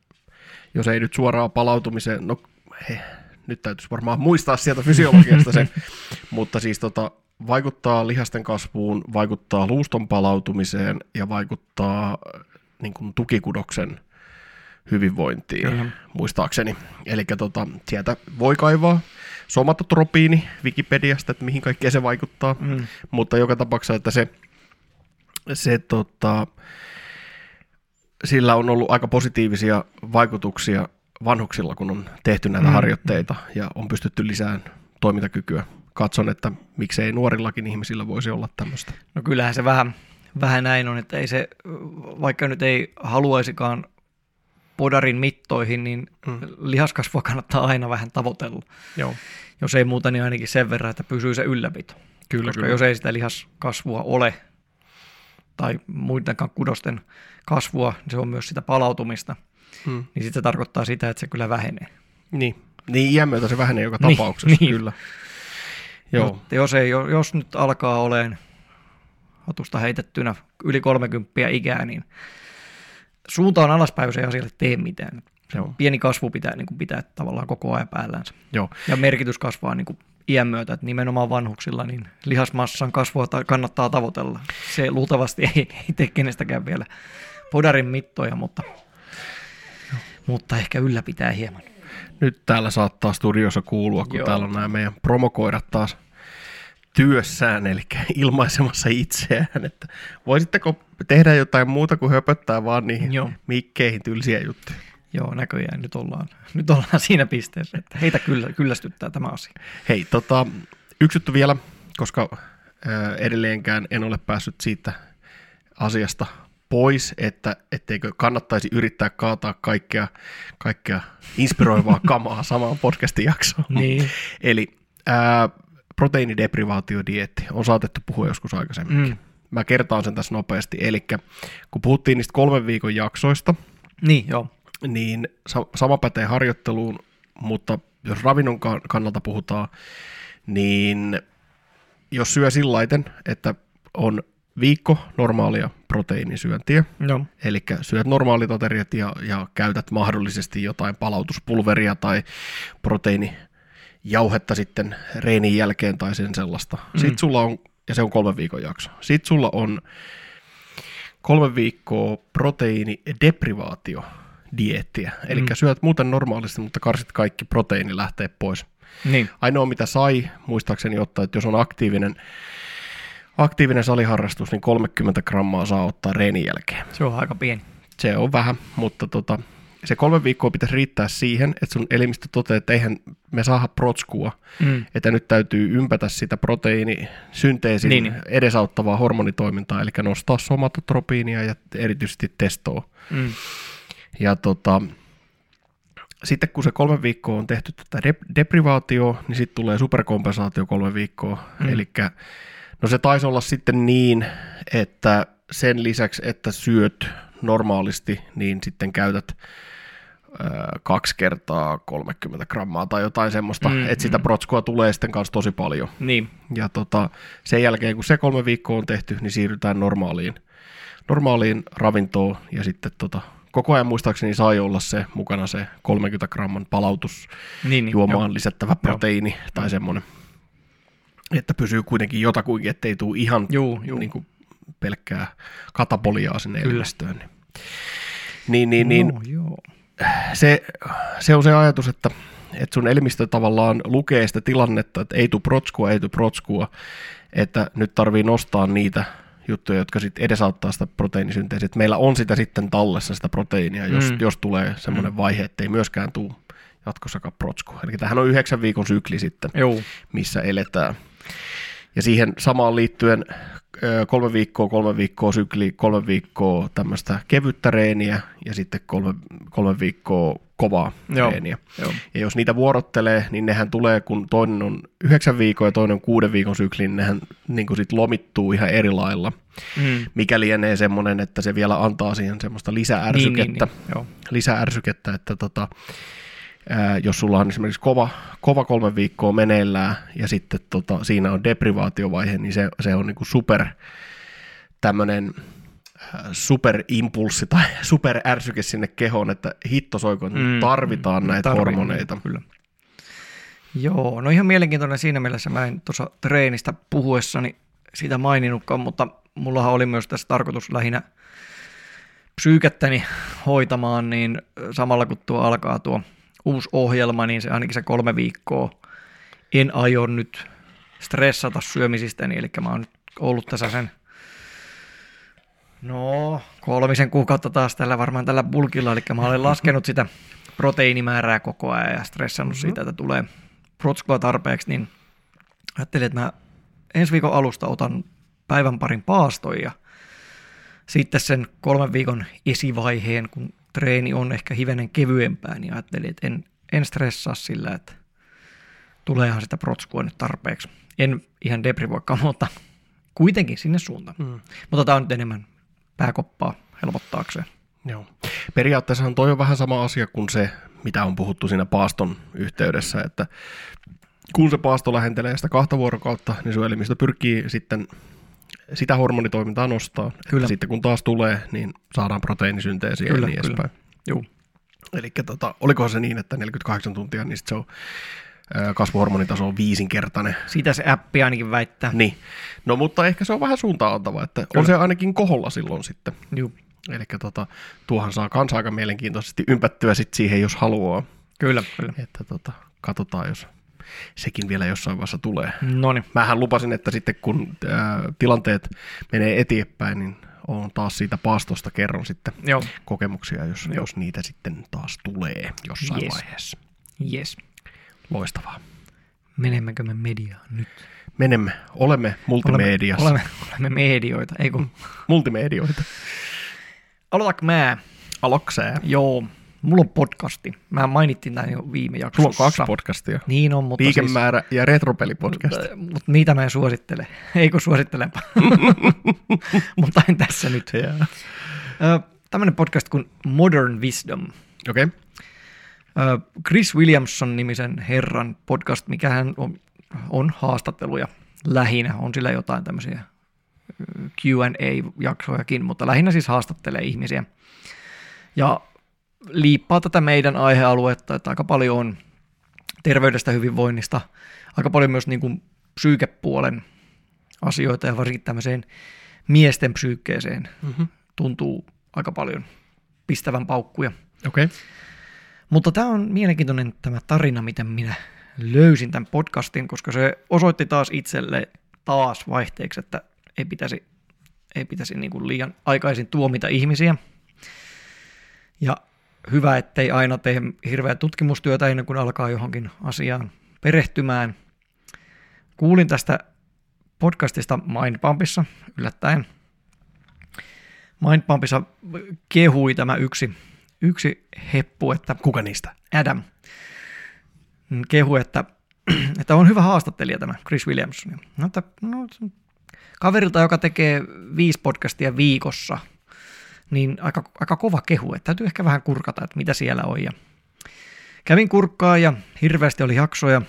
jos ei nyt suoraan palautumiseen, no he, nyt täytyisi varmaan muistaa sieltä fysiologiasta se, mutta siis tota, vaikuttaa lihasten kasvuun, vaikuttaa luuston palautumiseen ja vaikuttaa niin kuin tukikudoksen hyvinvointiin, Kyllä. muistaakseni. Eli tota, sieltä voi kaivaa somatotropiini Wikipediasta, että mihin kaikkeen se vaikuttaa, mm. mutta joka tapauksessa, että se, se tota, sillä on ollut aika positiivisia vaikutuksia vanhuksilla, kun on tehty näitä mm. harjoitteita ja on pystytty lisään toimintakykyä. Katson, että miksei nuorillakin ihmisillä voisi olla tämmöistä. No kyllähän se vähän, vähän näin on, että ei se, vaikka nyt ei haluaisikaan podarin mittoihin, niin mm. lihaskasvua kannattaa aina vähän tavoitella. Joo. Jos ei muuta, niin ainakin sen verran, että pysyy se ylläpito. Kyllä, Koska kyllä. jos ei sitä lihaskasvua ole, tai muidenkaan kudosten kasvua, niin se on myös sitä palautumista, hmm. niin sitten se tarkoittaa sitä, että se kyllä vähenee. Niin, niin iän myötä se vähenee joka niin, tapauksessa, niin. kyllä. Joo. Mutta jos, ei, jos nyt alkaa olemaan hatusta heitettynä yli 30 ikää, niin suunta on alaspäin, jos ei asialle tee mitään. Joo. Pieni kasvu pitää niin kuin pitää tavallaan koko ajan päällänsä. Joo. Ja merkitys kasvaa niin kuin iän myötä, että nimenomaan vanhuksilla niin lihasmassan kasvua kannattaa tavoitella. Se luultavasti ei, ei tee kenestäkään vielä podarin mittoja, mutta, mutta ehkä ylläpitää hieman. Nyt täällä saattaa studiossa kuulua, kun Joo. täällä on nämä meidän promokoirat taas työssään, eli ilmaisemassa itseään, että voisitteko tehdä jotain muuta kuin höpöttää vaan niihin Joo. mikkeihin tylsiä juttuja. Joo, näköjään nyt ollaan, nyt ollaan siinä pisteessä, että heitä kyllä, kyllästyttää tämä asia. Hei, tota, yksi juttu vielä, koska ää, edelleenkään en ole päässyt siitä asiasta pois, että etteikö kannattaisi yrittää kaataa kaikkea, kaikkea inspiroivaa kamaa samaan podcastin jaksoon. Niin. Eli ää, proteiinideprivaatiodieetti on saatettu puhua joskus aikaisemmin. Mm. Mä kertaan sen tässä nopeasti. Eli kun puhuttiin niistä kolmen viikon jaksoista, niin, joo. niin sa- sama pätee harjoitteluun, mutta jos ravinnon kannalta puhutaan, niin jos syö sillaiten, että on viikko normaalia proteiinisyöntiä, no. eli syöt normaalit ateriat ja, ja käytät mahdollisesti jotain palautuspulveria tai proteiini jauhetta sitten reenin jälkeen tai sen sellaista. Mm. Sitten sulla on, ja se on kolmen viikon jakso, sitten sulla on kolme viikkoa proteiinideprivaatio dieettiä. Eli mm. syöt muuten normaalisti, mutta karsit kaikki proteiini lähtee pois. Niin. Ainoa mitä sai, muistaakseni ottaa, että jos on aktiivinen, aktiivinen saliharrastus, niin 30 grammaa saa ottaa reenin jälkeen. Se on aika pieni. Se on vähän, mutta tota, se kolme viikkoa pitäisi riittää siihen, että sun elimistö toteaa, että eihän me saada protskua, mm. että nyt täytyy ympätä sitä proteiinisynteesin niin, niin. edesauttavaa hormonitoimintaa, eli nostaa somatotropiinia ja erityisesti testoa. Mm. Ja tota, sitten kun se kolme viikkoa on tehty tätä dep- deprivaatio, niin sitten tulee superkompensaatio kolme viikkoa. Mm. Eli no se taisi olla sitten niin, että sen lisäksi, että syöt normaalisti, niin sitten käytät kaksi kertaa 30 grammaa tai jotain semmoista, mm, että sitä mm. protskua tulee sitten kanssa tosi paljon. Niin. Ja tota, sen jälkeen, kun se kolme viikkoa on tehty, niin siirrytään normaaliin, normaaliin ravintoon ja sitten tota, koko ajan muistaakseni sai olla se mukana se 30 gramman palautus niin, niin, juomaan jo. lisättävä proteiini jo. tai semmoinen, että pysyy kuitenkin jotakuinkin, ettei tule ihan juu, juu. Niin kuin pelkkää katapoliaa sinne elimistöön. Niin, niin, niin, no, joo se, se on se ajatus, että, että sun elimistö tavallaan lukee sitä tilannetta, että ei tule protskua, ei tule protskua, että nyt tarvii nostaa niitä juttuja, jotka sitten edesauttaa sitä proteiinisynteesiä. Että meillä on sitä sitten tallessa sitä proteiinia, jos, mm. jos tulee semmoinen mm. vaihe, että ei myöskään tule jatkossakaan protskua. Eli tähän on yhdeksän viikon sykli sitten, Joo. missä eletään. Ja siihen samaan liittyen kolme viikkoa, kolme viikkoa sykli, kolme viikkoa tämmöistä kevyttä reeniä ja sitten kolme, kolme viikkoa kovaa Joo. reeniä. Joo. Ja jos niitä vuorottelee, niin nehän tulee, kun toinen on yhdeksän viikon ja toinen on kuuden viikon sykli, niin nehän niin sit lomittuu ihan eri lailla. Mm. Mikä lienee semmoinen, että se vielä antaa siihen semmoista lisäärsykettä, niin, niin, niin. lisäärsykettä että tota, ää, jos sulla on esimerkiksi kova, kova kolme viikkoa meneillään ja sitten tota, siinä on deprivaatiovaihe, niin se, se on niinku super tämmöinen superimpulssi tai superärsyke sinne kehoon, että hitto soiko, mm, tarvitaan mm, näitä tarvitaan, hormoneita. Kyllä. Joo, no ihan mielenkiintoinen siinä mielessä. Mä en tuossa treenistä puhuessani sitä maininnutkaan, mutta mullahan oli myös tässä tarkoitus lähinnä psyykettäni hoitamaan, niin samalla kun tuo alkaa tuo uusi ohjelma, niin se ainakin se kolme viikkoa en aio nyt stressata syömisistäni, eli mä oon nyt ollut tässä sen no kolmisen kuukautta taas tällä varmaan tällä bulkilla, eli mä olen laskenut sitä proteiinimäärää koko ajan ja stressannut mm-hmm. siitä, että tulee protskua tarpeeksi, niin ajattelin, että mä ensi viikon alusta otan päivän parin paastoja. Sitten sen kolmen viikon esivaiheen, kun treeni on ehkä hivenen kevyempää, niin ajattelin, että en, en stressaa sillä, että tuleehan sitä protskua nyt tarpeeksi. En ihan deprivoikaan, mutta kuitenkin sinne suuntaan. Mm. Mutta tämä on nyt enemmän pääkoppaa helpottaakseen. Joo. Periaatteessahan toi on vähän sama asia kuin se, mitä on puhuttu siinä paaston yhteydessä, että kun se paasto lähentelee sitä kahta vuorokautta, niin sun elimistö pyrkii sitten sitä hormonitoimintaa nostaa. Kyllä. Sitten kun taas tulee, niin saadaan proteiinisynteesiä kyllä, ja niin edespäin. Joo. Eli tota, olikohan se niin, että 48 tuntia, niin se on kasvuhormonitaso on viisinkertainen. Sitä se appi ainakin väittää. Niin. No mutta ehkä se on vähän suuntaan antava, että Kyllä. on se ainakin koholla silloin sitten. Joo. Eli tota, tuohan saa kanssa aika mielenkiintoisesti ympättyä sit siihen, jos haluaa. Kyllä, kyllä. Että tota, katsotaan, jos sekin vielä jossain vaiheessa tulee. No niin. Mähän lupasin, että sitten kun ää, tilanteet menee eteenpäin, niin on taas siitä paastosta kerron sitten Joo. kokemuksia, jos, Joo. jos niitä sitten taas tulee jossain yes. vaiheessa. Yes. Loistavaa. Menemmekö me mediaan nyt? Menemme. Olemme multimediassa. Olemme, olemme, olemme medioita, ei kun... Multimedioita. Aloitatko mä? Aloksää. Joo. Mulla on podcasti. Mä mainittiin tämän jo viime jaksossa. Sulla on kaksi podcastia. Niin on, mutta Liikemäärä siis, ja retropelipodcast. Mutta, mutta niitä mä en suosittele. Ei kun suosittelepa. mutta en tässä nyt. Yeah. Tämmöinen podcast kuin Modern Wisdom. Okei. Okay. Chris Williamson-nimisen herran podcast, mikä hän on, on haastatteluja lähinnä. On sillä jotain tämmöisiä Q&A-jaksojakin, mutta lähinnä siis haastattelee ihmisiä. Ja liippaa tätä meidän aihealuetta, että aika paljon on terveydestä, hyvinvoinnista, aika paljon myös niin kuin psyykepuolen asioita ja varsinkin tämmöiseen miesten psyykkeeseen mm-hmm. tuntuu aika paljon pistävän paukkuja. Okay. Mutta tämä on mielenkiintoinen tämä tarina, miten minä löysin tämän podcastin, koska se osoitti taas itselle taas vaihteeksi, että ei pitäisi, ei pitäisi niin kuin liian aikaisin tuomita ihmisiä. Ja hyvä, ettei aina tee hirveä tutkimustyötä ennen kuin alkaa johonkin asiaan perehtymään. Kuulin tästä podcastista Mindpumpissa yllättäen. Mindpumpissa kehui tämä yksi yksi heppu, että... Kuka niistä? Adam. Kehu, että, että on hyvä haastattelija tämä Chris Williamson. No, että, no, kaverilta, joka tekee viisi podcastia viikossa, niin aika, aika kova kehu, että täytyy ehkä vähän kurkata, että mitä siellä on. Ja kävin kurkkaa ja hirveästi oli jaksoja,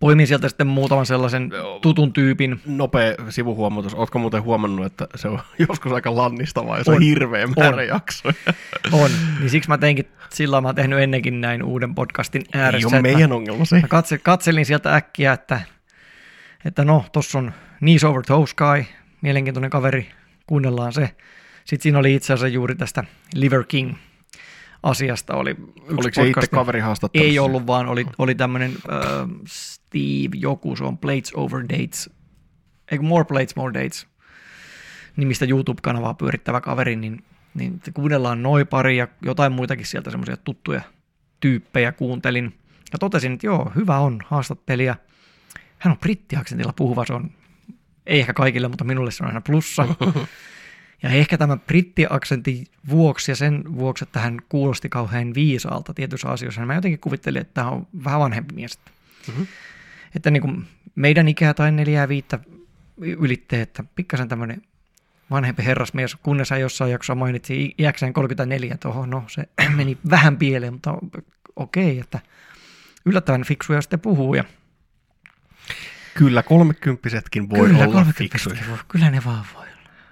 Poimin sieltä sitten muutaman sellaisen tutun tyypin. Nopea sivuhuomautus. Oletko muuten huomannut, että se on joskus aika lannistavaa ja se on, on hirveä määrä on. jaksoja? On. Niin siksi mä teinkin, sillä mä oon tehnyt ennenkin näin uuden podcastin ääressä. Ei ole meidän ongelma se. Mä katselin, katselin sieltä äkkiä, että, että no, tossa on Knees Over Toe Sky, mielenkiintoinen kaveri, kuunnellaan se. Sitten siinä oli itse asiassa juuri tästä Liver King asiasta oli yksi Oliko se itse kaveri Ei ollut, vaan oli, oli tämmöinen uh, Steve joku, se on Plates Over Dates, eikö More Plates, More Dates, nimistä YouTube-kanavaa pyörittävä kaveri, niin, niin kuunnellaan noin pari ja jotain muitakin sieltä semmoisia tuttuja tyyppejä kuuntelin. Ja totesin, että joo, hyvä on haastattelija. Hän on brittiaksentilla puhuva, se on, ei ehkä kaikille, mutta minulle se on aina plussa. Ja ehkä tämä brittiaksentin vuoksi ja sen vuoksi, että hän kuulosti kauhean viisaalta tietyissä asioissa, mä jotenkin kuvittelin, että hän on vähän vanhempi mies. Mm-hmm. Että niin kuin meidän ikää tai neljää viittä ylittää, että pikkasen tämmöinen vanhempi herrasmies, kunnes hän jossain jaksossa mainitsi iäkseen 34, että oho, no se meni vähän pieleen, mutta okei, että yllättävän fiksuja sitten puhuu. Ja Kyllä kolmekymppisetkin voi kyllä, olla kolmekymppisetkin fiksuja. voi, kyllä ne vaan voi.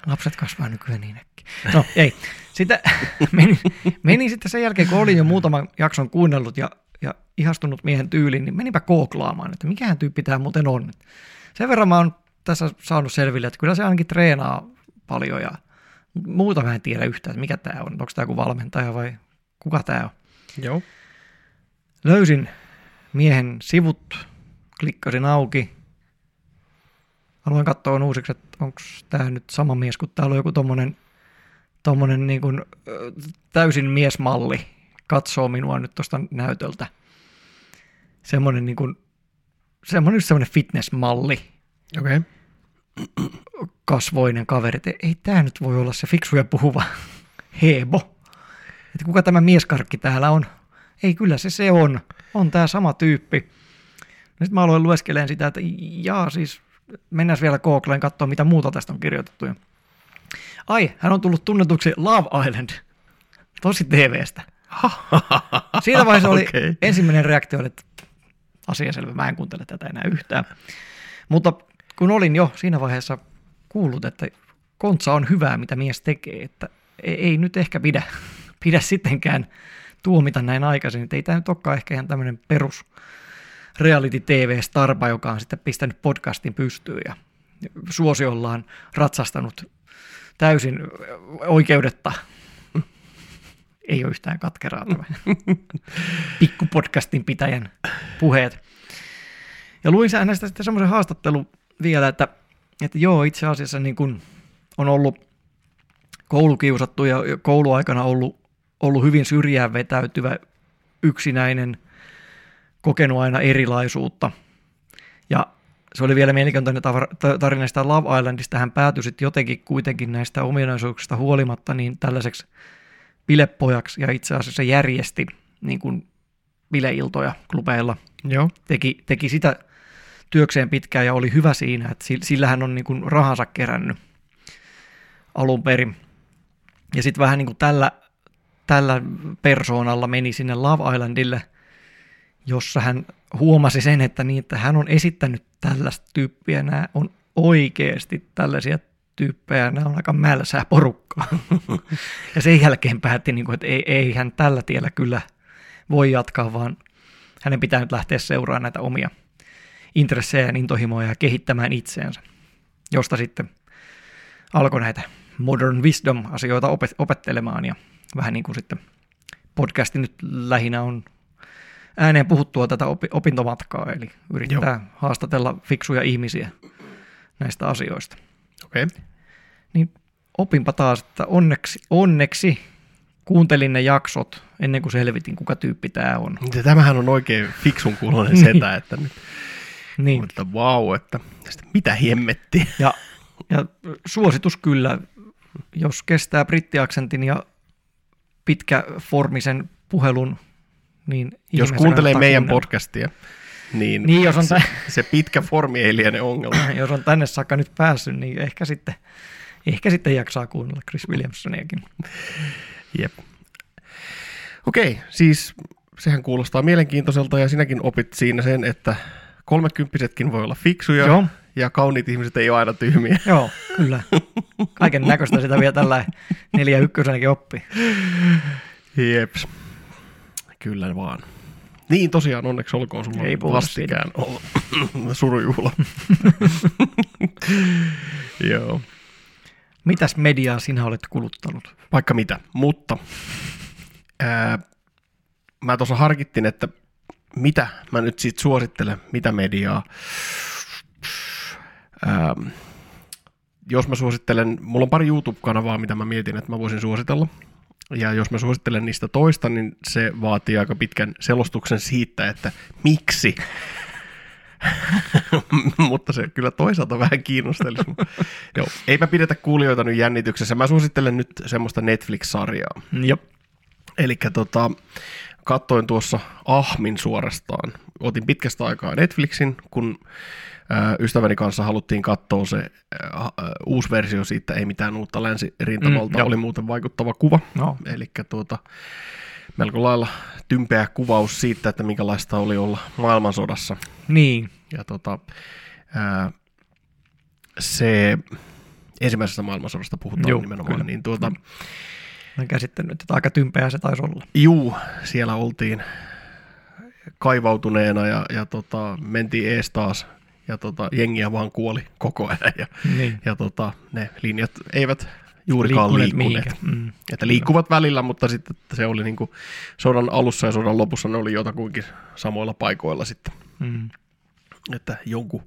Lapset kasvaa nykyään niin äkkiä. No ei, sitten meni, meni sitten sen jälkeen, kun olin jo muutaman jakson kuunnellut ja, ja ihastunut miehen tyyliin, niin menipä kooklaamaan, että mikähän tyyppi tämä muuten on. Sen verran mä oon tässä saanut selville, että kyllä se ainakin treenaa paljon ja muuta mä en tiedä yhtään, että mikä tämä on. Onko tämä joku valmentaja vai kuka tämä on. Joo. Löysin miehen sivut, klikkasin auki. Haluan katsoa uusiksi, että onko tämä nyt sama mies, kun täällä on joku tommonen, tommonen niin kuin, täysin miesmalli. Katsoo minua nyt tuosta näytöltä. Semmoinen niin kuin, semmoinen, semmoinen fitnessmalli, Okei. Okay. kasvoinen kaveri. Et ei tämä nyt voi olla se fiksu ja puhuva Hebo. Että kuka tämä mieskarkki täällä on? Ei, kyllä se se on. On tämä sama tyyppi. Sitten mä aloin lueskelemaan sitä, että jaa siis, mennään vielä Googleen katsoa, mitä muuta tästä on kirjoitettu. Ai, hän on tullut tunnetuksi Love Island. Tosi TVstä. Siinä vaiheessa oli Okei. ensimmäinen reaktio, että asia selvä, mä en kuuntele tätä enää yhtään. Mutta kun olin jo siinä vaiheessa kuullut, että kontsa on hyvää, mitä mies tekee, että ei, ei nyt ehkä pidä, pidä sittenkään tuomita näin aikaisin, että ei tämä nyt olekaan ehkä ihan tämmöinen perus reality TV-starpa, joka on sitten pistänyt podcastin pystyyn ja suosiollaan ratsastanut täysin oikeudetta. Ei ole yhtään katkeraa tämä pikkupodcastin pitäjän puheet. Ja luin hänestä sitten semmoisen haastattelun vielä, että, että joo, itse asiassa niin kun on ollut koulukiusattu ja kouluaikana ollut, ollut hyvin syrjään vetäytyvä yksinäinen, kokenut aina erilaisuutta. Ja se oli vielä mielenkiintoinen tarina sitä Love Islandista. Hän päätyi sitten jotenkin kuitenkin näistä ominaisuuksista huolimatta niin tällaiseksi bilepojaksi ja itse asiassa järjesti niin kuin bileiltoja klubeilla Joo. teki, teki sitä työkseen pitkään ja oli hyvä siinä, että sil- sillä hän on niin kuin rahansa kerännyt alun perin. Ja sitten vähän niin kuin tällä, tällä persoonalla meni sinne Love Islandille, jossa hän huomasi sen, että, niin, että hän on esittänyt tällaista tyyppiä, nämä on oikeasti tällaisia tyyppejä, nämä on aika mälsää porukkaa. ja sen jälkeen päätti, niin kuin, että ei, ei hän tällä tiellä kyllä voi jatkaa, vaan hänen pitää nyt lähteä seuraamaan näitä omia intressejä ja intohimoja ja kehittämään itseensä, josta sitten alkoi näitä modern wisdom-asioita opet- opettelemaan ja vähän niin kuin sitten podcasti nyt lähinnä on ääneen puhuttua tätä opi- opintomatkaa, eli yrittää Joo. haastatella fiksuja ihmisiä näistä asioista. Okei. Okay. Niin opinpa taas, että onneksi, onneksi kuuntelin ne jaksot ennen kuin selvitin, kuka tyyppi tämä on. Tämähän on oikein fiksun kuulonen setä, että nyt, Niin. että vau, että mitä hemmettiä. Ja, ja suositus kyllä, jos kestää brittiaksentin ja pitkäformisen puhelun, niin Jos kuuntelee meidän kuunnella. podcastia, niin, Niin, jos on, se, tä- se pitkä formi ei liene ongelma. jos on tänne saakka nyt päässyt, niin ehkä sitten, ehkä sitten jaksaa kuunnella Chris Williamsoniakin. Jep. Okei, siis sehän kuulostaa mielenkiintoiselta ja sinäkin opit siinä sen, että kolmekymppisetkin voi olla fiksuja Joo. ja kauniit ihmiset ei ole aina tyhmiä. Joo, kyllä. Kaiken näköistä sitä vielä tällä neljä ykkösenäkin oppi. Jeps. Kyllä vaan. Niin tosiaan, onneksi olkoon sulla Ei vastikään ollut surujuhla. Joo. Mitäs mediaa sinä olet kuluttanut? Vaikka mitä, mutta ää, mä tuossa harkittin, että mitä mä nyt siitä suosittelen, mitä mediaa. Ää, jos mä suosittelen, mulla on pari YouTube-kanavaa, mitä mä mietin, että mä voisin suositella. Ja jos mä suosittelen niistä toista, niin se vaatii aika pitkän selostuksen siitä, että miksi. Mutta se kyllä toisaalta vähän kiinnostelisi. Joo, eipä pidetä kuulijoita nyt jännityksessä. Mä suosittelen nyt semmoista Netflix-sarjaa. Jop. Eli tota, kattoin tuossa Ahmin suorastaan. Otin pitkästä aikaa Netflixin, kun ystäväni kanssa haluttiin katsoa se ää, uusi versio siitä, ei mitään uutta länsirintamalta, Mm, mm, oli muuten vaikuttava kuva. No, Eli tuota, melko lailla tympeä kuvaus siitä, että minkälaista oli olla maailmansodassa. Niin. Ja tota, ää, se ensimmäisestä maailmansodasta puhutaan Joo, nimenomaan, kyllä. niin tuota, Olen käsittänyt, että aika tympeää se taisi olla. juu, siellä oltiin kaivautuneena ja, ja tota, mentiin ees taas ja tota, jengiä vaan kuoli koko ajan ja, Niin. ja tota, ne linjat eivät juurikaan Liikkuneet liikkuneet. Mm. Että liikkuvat välillä, mutta sitten se oli niin kuin sodan alussa ja sodan lopussa ne oli jotakuinkin samoilla paikoilla sitten. Mm. Että jonkun,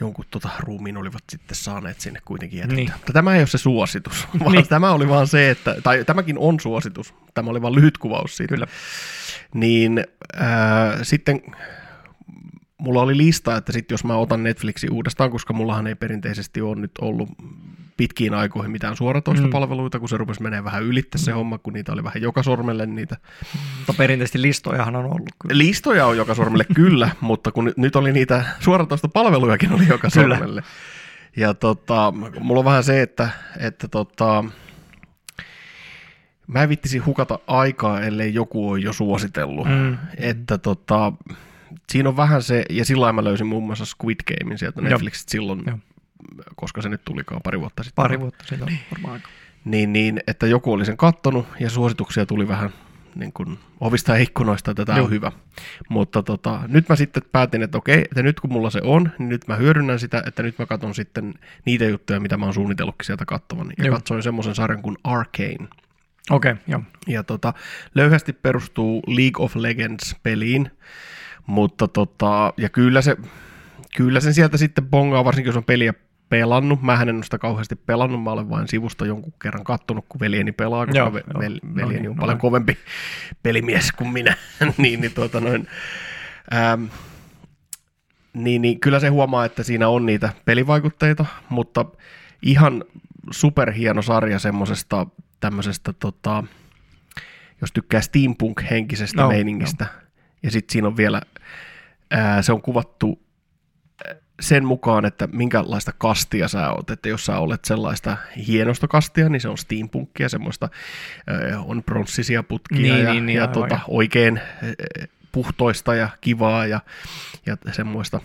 jonkun tota ruumiin olivat sitten saaneet sinne kuitenkin jätettyä. Niin. Mutta tämä ei ole se suositus, vaan Niin. tämä oli vaan se, että, tai tämäkin on suositus, tämä oli vain lyhyt kuvaus siitä. Kyllä. Niin äh, sitten mulla oli lista, että sitten jos mä otan Netflixin uudestaan, koska mullahan ei perinteisesti ole nyt ollut pitkiin aikoihin mitään suoratoistopalveluita, kun se rupesi menee vähän ylittä se homma, kun niitä oli vähän joka sormelle niitä. Mutta perinteisesti listojahan on ollut kyllä. Listoja on joka sormelle kyllä, mutta kun nyt- oli niitä suoratoistopalvelujakin oli joka Kyllä. sormelle. Ja tota, mulla on vähän se, että, että tota, mä en vittisi hukata aikaa, ellei joku ole jo suositellut. Mm. Että tota, siinä on vähän se, ja silloin mä löysin muun muassa Squid Gamein sieltä Joo. Netflixistä silloin, Joo. koska se nyt tulikaan pari vuotta sitten. Pari vuotta siitä on varmaan aika. Niin, niin, että joku oli sen kattonut ja suosituksia tuli vähän niin kuin ovista ja ikkunoista, että tämä Joo. on hyvä. Mutta tota, nyt mä sitten päätin, että okei, että nyt kun mulla se on, niin nyt mä hyödynnän sitä, että nyt mä katson sitten niitä juttuja, mitä mä oon suunnitellutkin sieltä katsovan. Ja Joo. katsoin semmoisen sarjan kuin Arcane. Okei, okay, joo. Ja tota, löyhästi perustuu League of Legends-peliin, mutta tota, ja kyllä se, kyllä sen sieltä sitten bongaa, varsinkin jos on peliä pelannut. Mä en ole sitä kauheasti pelannut, mä olen vain sivusta jonkun kerran kattonut, kun veljeni pelaa, koska Joo, ve- joo. vel- No veljeni niin, on no paljon niin. kovempi pelimies kuin minä. niin, niin, tuota noin, ähm, niin, niin kyllä se huomaa, että siinä on niitä pelivaikutteita, mutta ihan superhieno sarja semmoisesta tämmöisestä, tota, jos tykkää steampunk-henkisestä No, no, meiningistä. Ja sitten siinä on vielä, ää, se on kuvattu sen mukaan, että minkälaista kastia sä oot. Että jos sä olet sellaista hienosta kastia, niin se on steampunkia, semmoista on pronssisia putkia Niin, ja, niin, niin, ja aivan, tota, oikein puhtoista ja kivaa ja, ja semmoista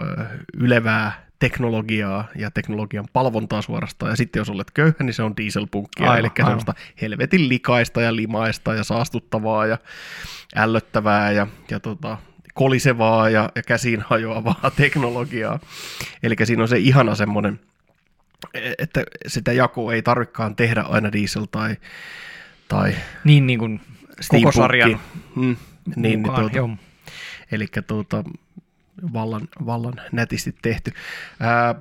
ää, ylevää teknologiaa ja teknologian palvontaa suorastaan. Ja sitten jos olet köyhä, niin se on dieselpunkkia, Aivan, eli aivan. semmoista helvetin likaista ja limaista ja saastuttavaa ja ällöttävää ja, ja tota, kolisevaa ja, ja käsiin hajoavaa teknologiaa. Eli siinä on se ihana semmoinen, että sitä jakoa ei tarvikaan tehdä aina diesel tai, tai Niin, niin kuin koko sarjan Mm, niin, niin mukaan, tuota, joo. Eli tuota, vallan, vallan nätisti tehty. Ää,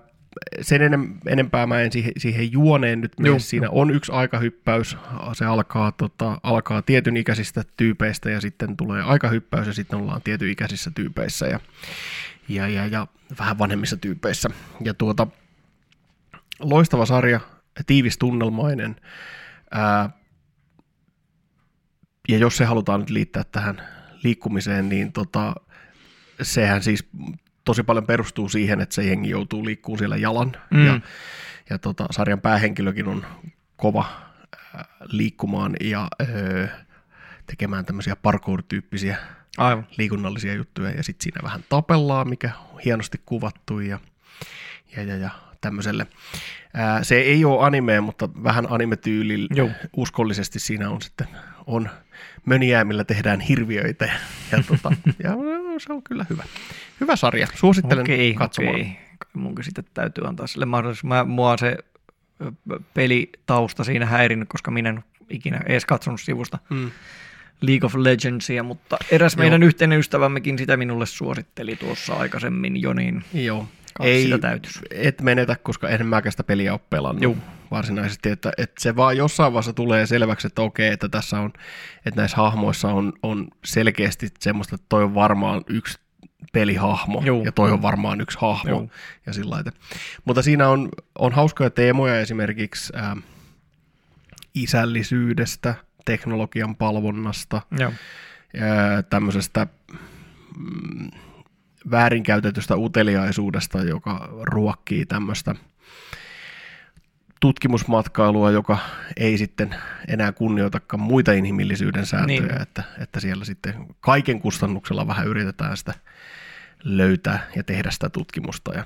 sen enem, enempää mä en siihen, siihen juoneen nyt mene. Joo, Siinä on yksi aikahyppäys. Se alkaa, tota, alkaa tietyn ikäisistä tyypeistä ja sitten tulee aikahyppäys ja sitten ollaan tietyn ikäisissä tyypeissä ja, ja, ja, ja vähän vanhemmissa tyypeissä. Ja tuota, loistava sarja, tiivis tunnelmainen. Ää, ja jos se halutaan nyt liittää tähän liikkumiseen, niin tota, sehän siis tosi paljon perustuu siihen, että se jengi joutuu liikkumaan siellä jalan. Mm. Ja, ja tota, sarjan päähenkilökin on kova äh, liikkumaan ja öö, tekemään tämmöisiä parkour-tyyppisiä Aivan. liikunnallisia juttuja. Ja sitten siinä vähän tapellaan, mikä on hienosti kuvattu ja, ja, ja, ja tämmöiselle. Ää, se ei ole anime, mutta vähän anime-tyylillä uskollisesti siinä on sitten on möniää, millä tehdään hirviöitä ja, ja, tota, ja se on kyllä hyvä. Hyvä sarja. Suosittelen Okei, katsomaan. okei. Kai Munkin sitten täytyy antaa sille mahdollisuus. Mä, mua se pelitausta siinä häirinnyt, koska minä en ikinä edes katsonut sivusta Mm. League of Legendsia, mutta eräs Joo. meidän yhteinen ystävämmekin sitä minulle suositteli tuossa aikaisemmin jo, niin Joo. Ei, sitä täytyisi. et menetä, koska en mäkään sitä peliä ole pelannut Juu. varsinaisesti, että, että se vaan jossain vaiheessa tulee selväksi, että okei, että tässä on, että näissä hahmoissa on, on selkeästi semmoista, että toi on varmaan yksi pelihahmo Juu. ja toi on varmaan yksi hahmo Juu. ja sillä lailla. Mutta siinä on, on hauskoja teemoja esimerkiksi ää, isällisyydestä, teknologian palvonnasta, Joo. ää, tämmöisestä mm, väärinkäytetystä uteliaisuudesta, joka ruokkii tämmöistä tutkimusmatkailua, joka ei sitten enää kunnioitakaan muita inhimillisyyden sääntöjä, Niin. että, että siellä sitten kaiken kustannuksella vähän yritetään sitä löytää ja tehdä sitä tutkimusta ja,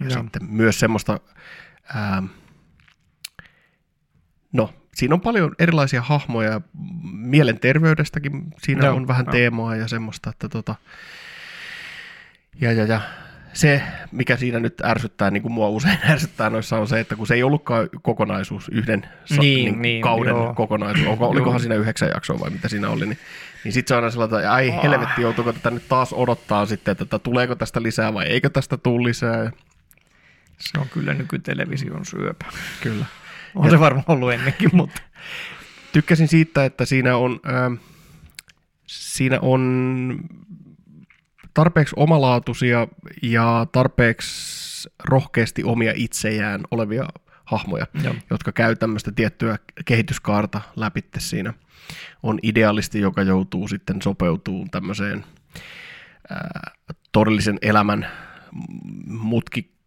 ja Joo. sitten myös semmoista, ää, no siinä on paljon erilaisia hahmoja ja mielenterveydestäkin siinä Joo, on vähän joo. teemaa ja semmoista, että tota, ja, ja, ja se, mikä siinä nyt ärsyttää, niin kuin mua usein ärsyttää noissa, on se, että kun se ei ollutkaan kokonaisuus, yhden sa- Niin, niin, kauden joo. kokonaisuus, onko, olikohan siinä yhdeksän jaksoa vai mitä siinä oli, niin, niin sitten se on aina sellainen, että ai helvetti, joutuuko tätä nyt taas odottaa sitten, että tuleeko tästä lisää vai eikö tästä tule lisää. Ja, Se on kyllä nykytelevision syöpä. kyllä. On se varmaan ollut ennenkin, mutta Tykkäsin siitä, että siinä on, äh, siinä on tarpeeksi omalaatuisia ja tarpeeksi rohkeasti omia itsejään olevia hahmoja, Joo. jotka käy tämmöistä tiettyä kehityskaarta läpitte siinä. On idealisti, joka joutuu sitten sopeutumaan tämmöiseen ää, todellisen elämän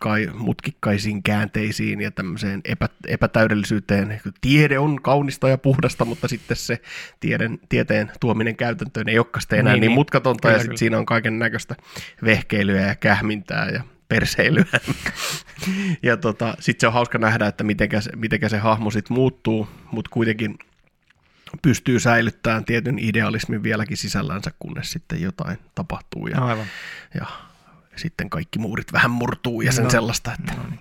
mutkikkai, mutkikkaisiin käänteisiin ja tämmöiseen epä, epätäydellisyyteen. Tiede on kaunista ja puhdasta, mutta sitten se tieden, tieteen tuominen käytäntöön ei olekaan enää niin, Niin, niin mutkatonta Kyllä, ja sitten siinä on kaiken näköistä vehkeilyä ja kähmintää ja perseilyä. ja tota, sitten se on hauska nähdä, että mitenkä se, mitenkä se hahmo sitten muuttuu, mutta kuitenkin pystyy säilyttämään tietyn idealismin vieläkin sisällänsä, kunnes sitten jotain tapahtuu ja, aivan. ja sitten kaikki muurit vähän murtuu ja sen No. sellaista, että No niin.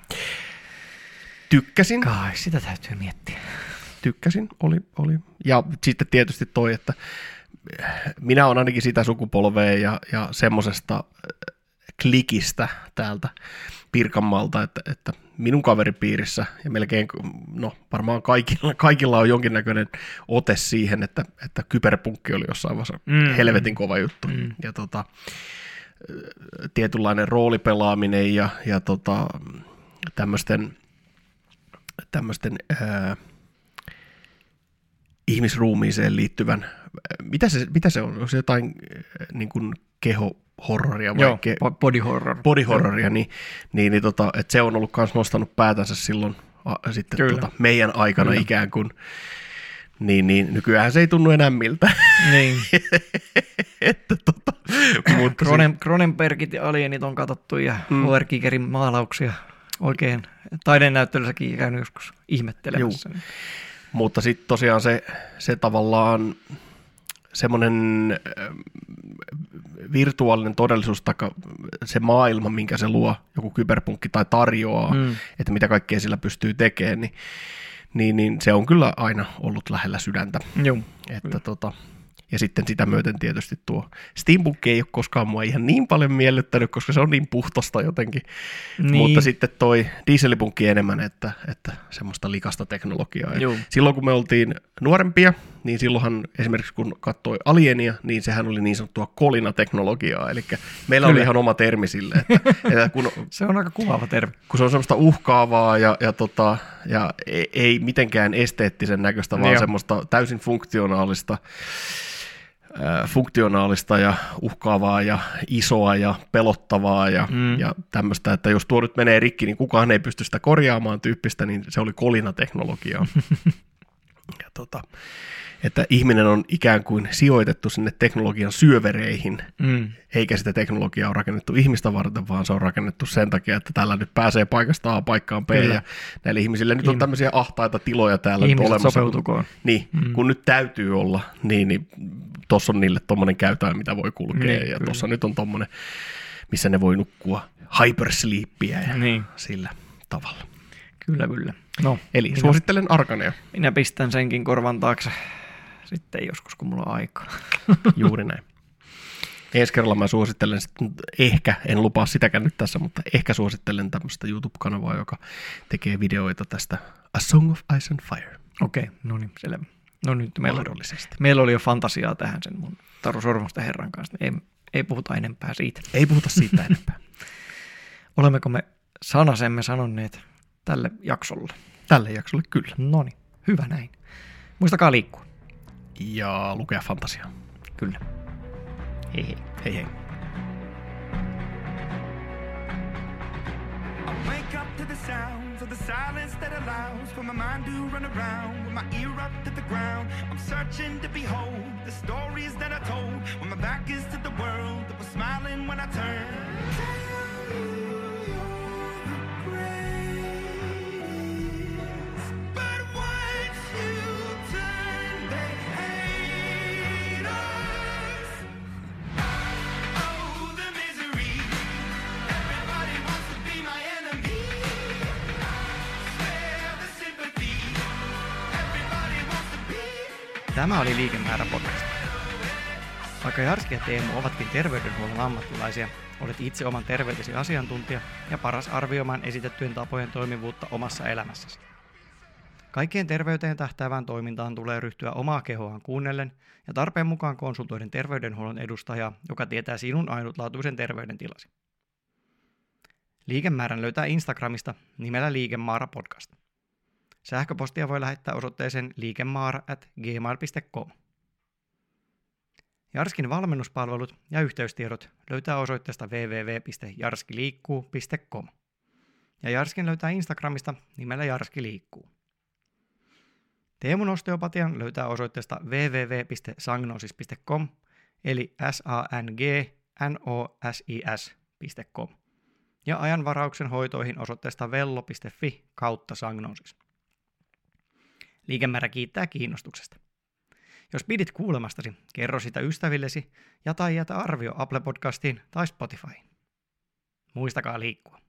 tykkäsin, Kai, sitä täytyy miettiä. tykkäsin, oli, oli. Ja sitten tietysti toi, että minä olen ainakin sitä sukupolvea ja, ja semmoisesta äh, klikistä täältä Pirkanmaalta, että, että minun kaveripiirissä ja melkein, no varmaan kaikilla, kaikilla on jonkinnäköinen ote siihen, että, että kyberpunkki oli jossain vaiheessa Mm. helvetin kova juttu. Mm. Ja tota, tietynlainen roolipelaaminen ja, ja tota, tämmöisten, tämmöisten ää, ihmisruumiiseen liittyvän, mitä se, mitä se on? Onko se jotain niin kuin kehohorroria vai Joo, ke, bo- body horror. body horroria, niin, niin, niin tota, että se on ollut myös nostanut päätänsä silloin a, sitten Kyllä. tota, meidän aikana Kyllä. ikään kuin, niin, niin nykyään se ei tunnu enää miltä. Niin. että tota, mutta Cronen, Cronenbergit ja alienit on katsottu ja Mm. HR Gigerin maalauksia oikein taidennäyttelyssäkin käynyt joskus ihmettelemässä. Niin. Mutta sitten tosiaan se, se tavallaan semmoinen ähm, virtuaalinen todellisuus, tai se maailma, minkä se luo, joku kyberpunkki tai tarjoaa, mm. Että mitä kaikkea sillä pystyy tekemään, niin, niin, niin se on kyllä aina ollut lähellä sydäntä. Joo. Että tota, ja sitten sitä myöten tietysti tuo Steampunk ei ole koskaan mua ihan niin paljon miellyttänyt, koska se on niin puhtosta jotenkin. Niin. Mutta sitten toi dieselipunkki enemmän, että, että semmoista likasta teknologiaa. Juu. silloin kun me oltiin nuorempia, niin silloinhan esimerkiksi kun katsoi Alienia, niin sehän oli niin sanottua kolinateknologiaa. Eli meillä oli Kyllä. ihan oma termi sille, että, että kun, Se on aika kuvaava termi. kun se on semmoista uhkaavaa ja, ja, tota, ja ei, ei mitenkään esteettisen näköistä, vaan Joo. semmoista täysin funktionaalista, funktionaalista ja uhkaavaa ja isoa ja pelottavaa ja, mm. ja tämmöistä, että jos tuo nyt menee rikki, niin kukaan ei pysty sitä korjaamaan tyyppistä, niin se oli kolinateknologiaa. ja tota, että ihminen on ikään kuin sijoitettu sinne teknologian syövereihin, Mm. eikä sitä teknologiaa ole rakennettu ihmistä varten, vaan se on rakennettu sen takia, että tällä nyt pääsee paikasta A paikkaan B, Kyllä. ja näille ihmisille nyt on Ihm- tämmöisiä ahtaita tiloja täällä nyt Ihmiset olemassa. sopeutukoon. Niin, Mm. kun nyt täytyy olla, niin, niin tuossa on niille tommonen käytävä, mitä voi kulkea, Niin, ja tuossa nyt on tommonen, missä ne voi nukkua hypersleepia ja Niin. sillä tavalla. Kyllä, kyllä. No, Eli minä, suosittelen Arkanea, minä pistän senkin korvan taakse sitten joskus, kun mulla on aikaa. juuri näin. Ensi kerralla mä suosittelen sitten, ehkä, en lupaa sitäkään nyt tässä, mutta ehkä suosittelen tämmöistä YouTube-kanavaa, joka tekee videoita tästä A Song of Ice and Fire. Okei, no niin, selvä. No nyt meillä, Mahdollisesti. meillä oli jo fantasiaa tähän sen mun Taru Sormusten herran kanssa. Ei, ei puhuta enempää siitä. Ei puhuta siitä enempää. Olemmeko me sanasemme sanoneet tälle jaksolle? Tälle jaksolle kyllä. No niin, hyvä näin. Muistakaa liikkua. Ja lukea fantasiaa. Kyllä. Hei hei. Hei hei. I wake up to the sounds of the silence that allows for my mind to run around with my ear up to the ground. I'm searching to behold the stories that I told when my back is to the world that was smiling when I turned. Tämä oli Liikemäärä podcast. Vaikka Jarski ja Teemu ovatkin terveydenhuollon ammattilaisia, olet itse oman terveytesi asiantuntija ja paras arvioimaan esitettyjen tapojen toimivuutta omassa elämässäsi. Kaikkeen terveyteen tähtäävään toimintaan tulee ryhtyä omaa kehoaan kuunnellen ja tarpeen mukaan konsultoiden terveydenhuollon edustajaa, joka tietää sinun ainutlaatuisen terveydentilasi. Liikemäärän löytää Instagramista nimellä Liikemaara podcast. Sähköpostia voi lähettää osoitteeseen liikemaara at gmail.com. Jarskin valmennuspalvelut ja yhteystiedot löytää osoitteesta www.jarskiliikkuu.com. Ja Jarskin löytää Instagramista nimellä Jarski liikkuu. Teemun osteopatian löytää osoitteesta www.sagnosis.com eli s a n g n o s i s.com ja ajanvarauksen hoitoihin osoitteesta vello.fi kautta sagnosis. Liikemäärä kiittää kiinnostuksesta. Jos pidit kuulemastasi, kerro sitä ystävillesi ja tai jätä arvio Apple Podcastiin tai Spotifyin. Muistakaa liikkua.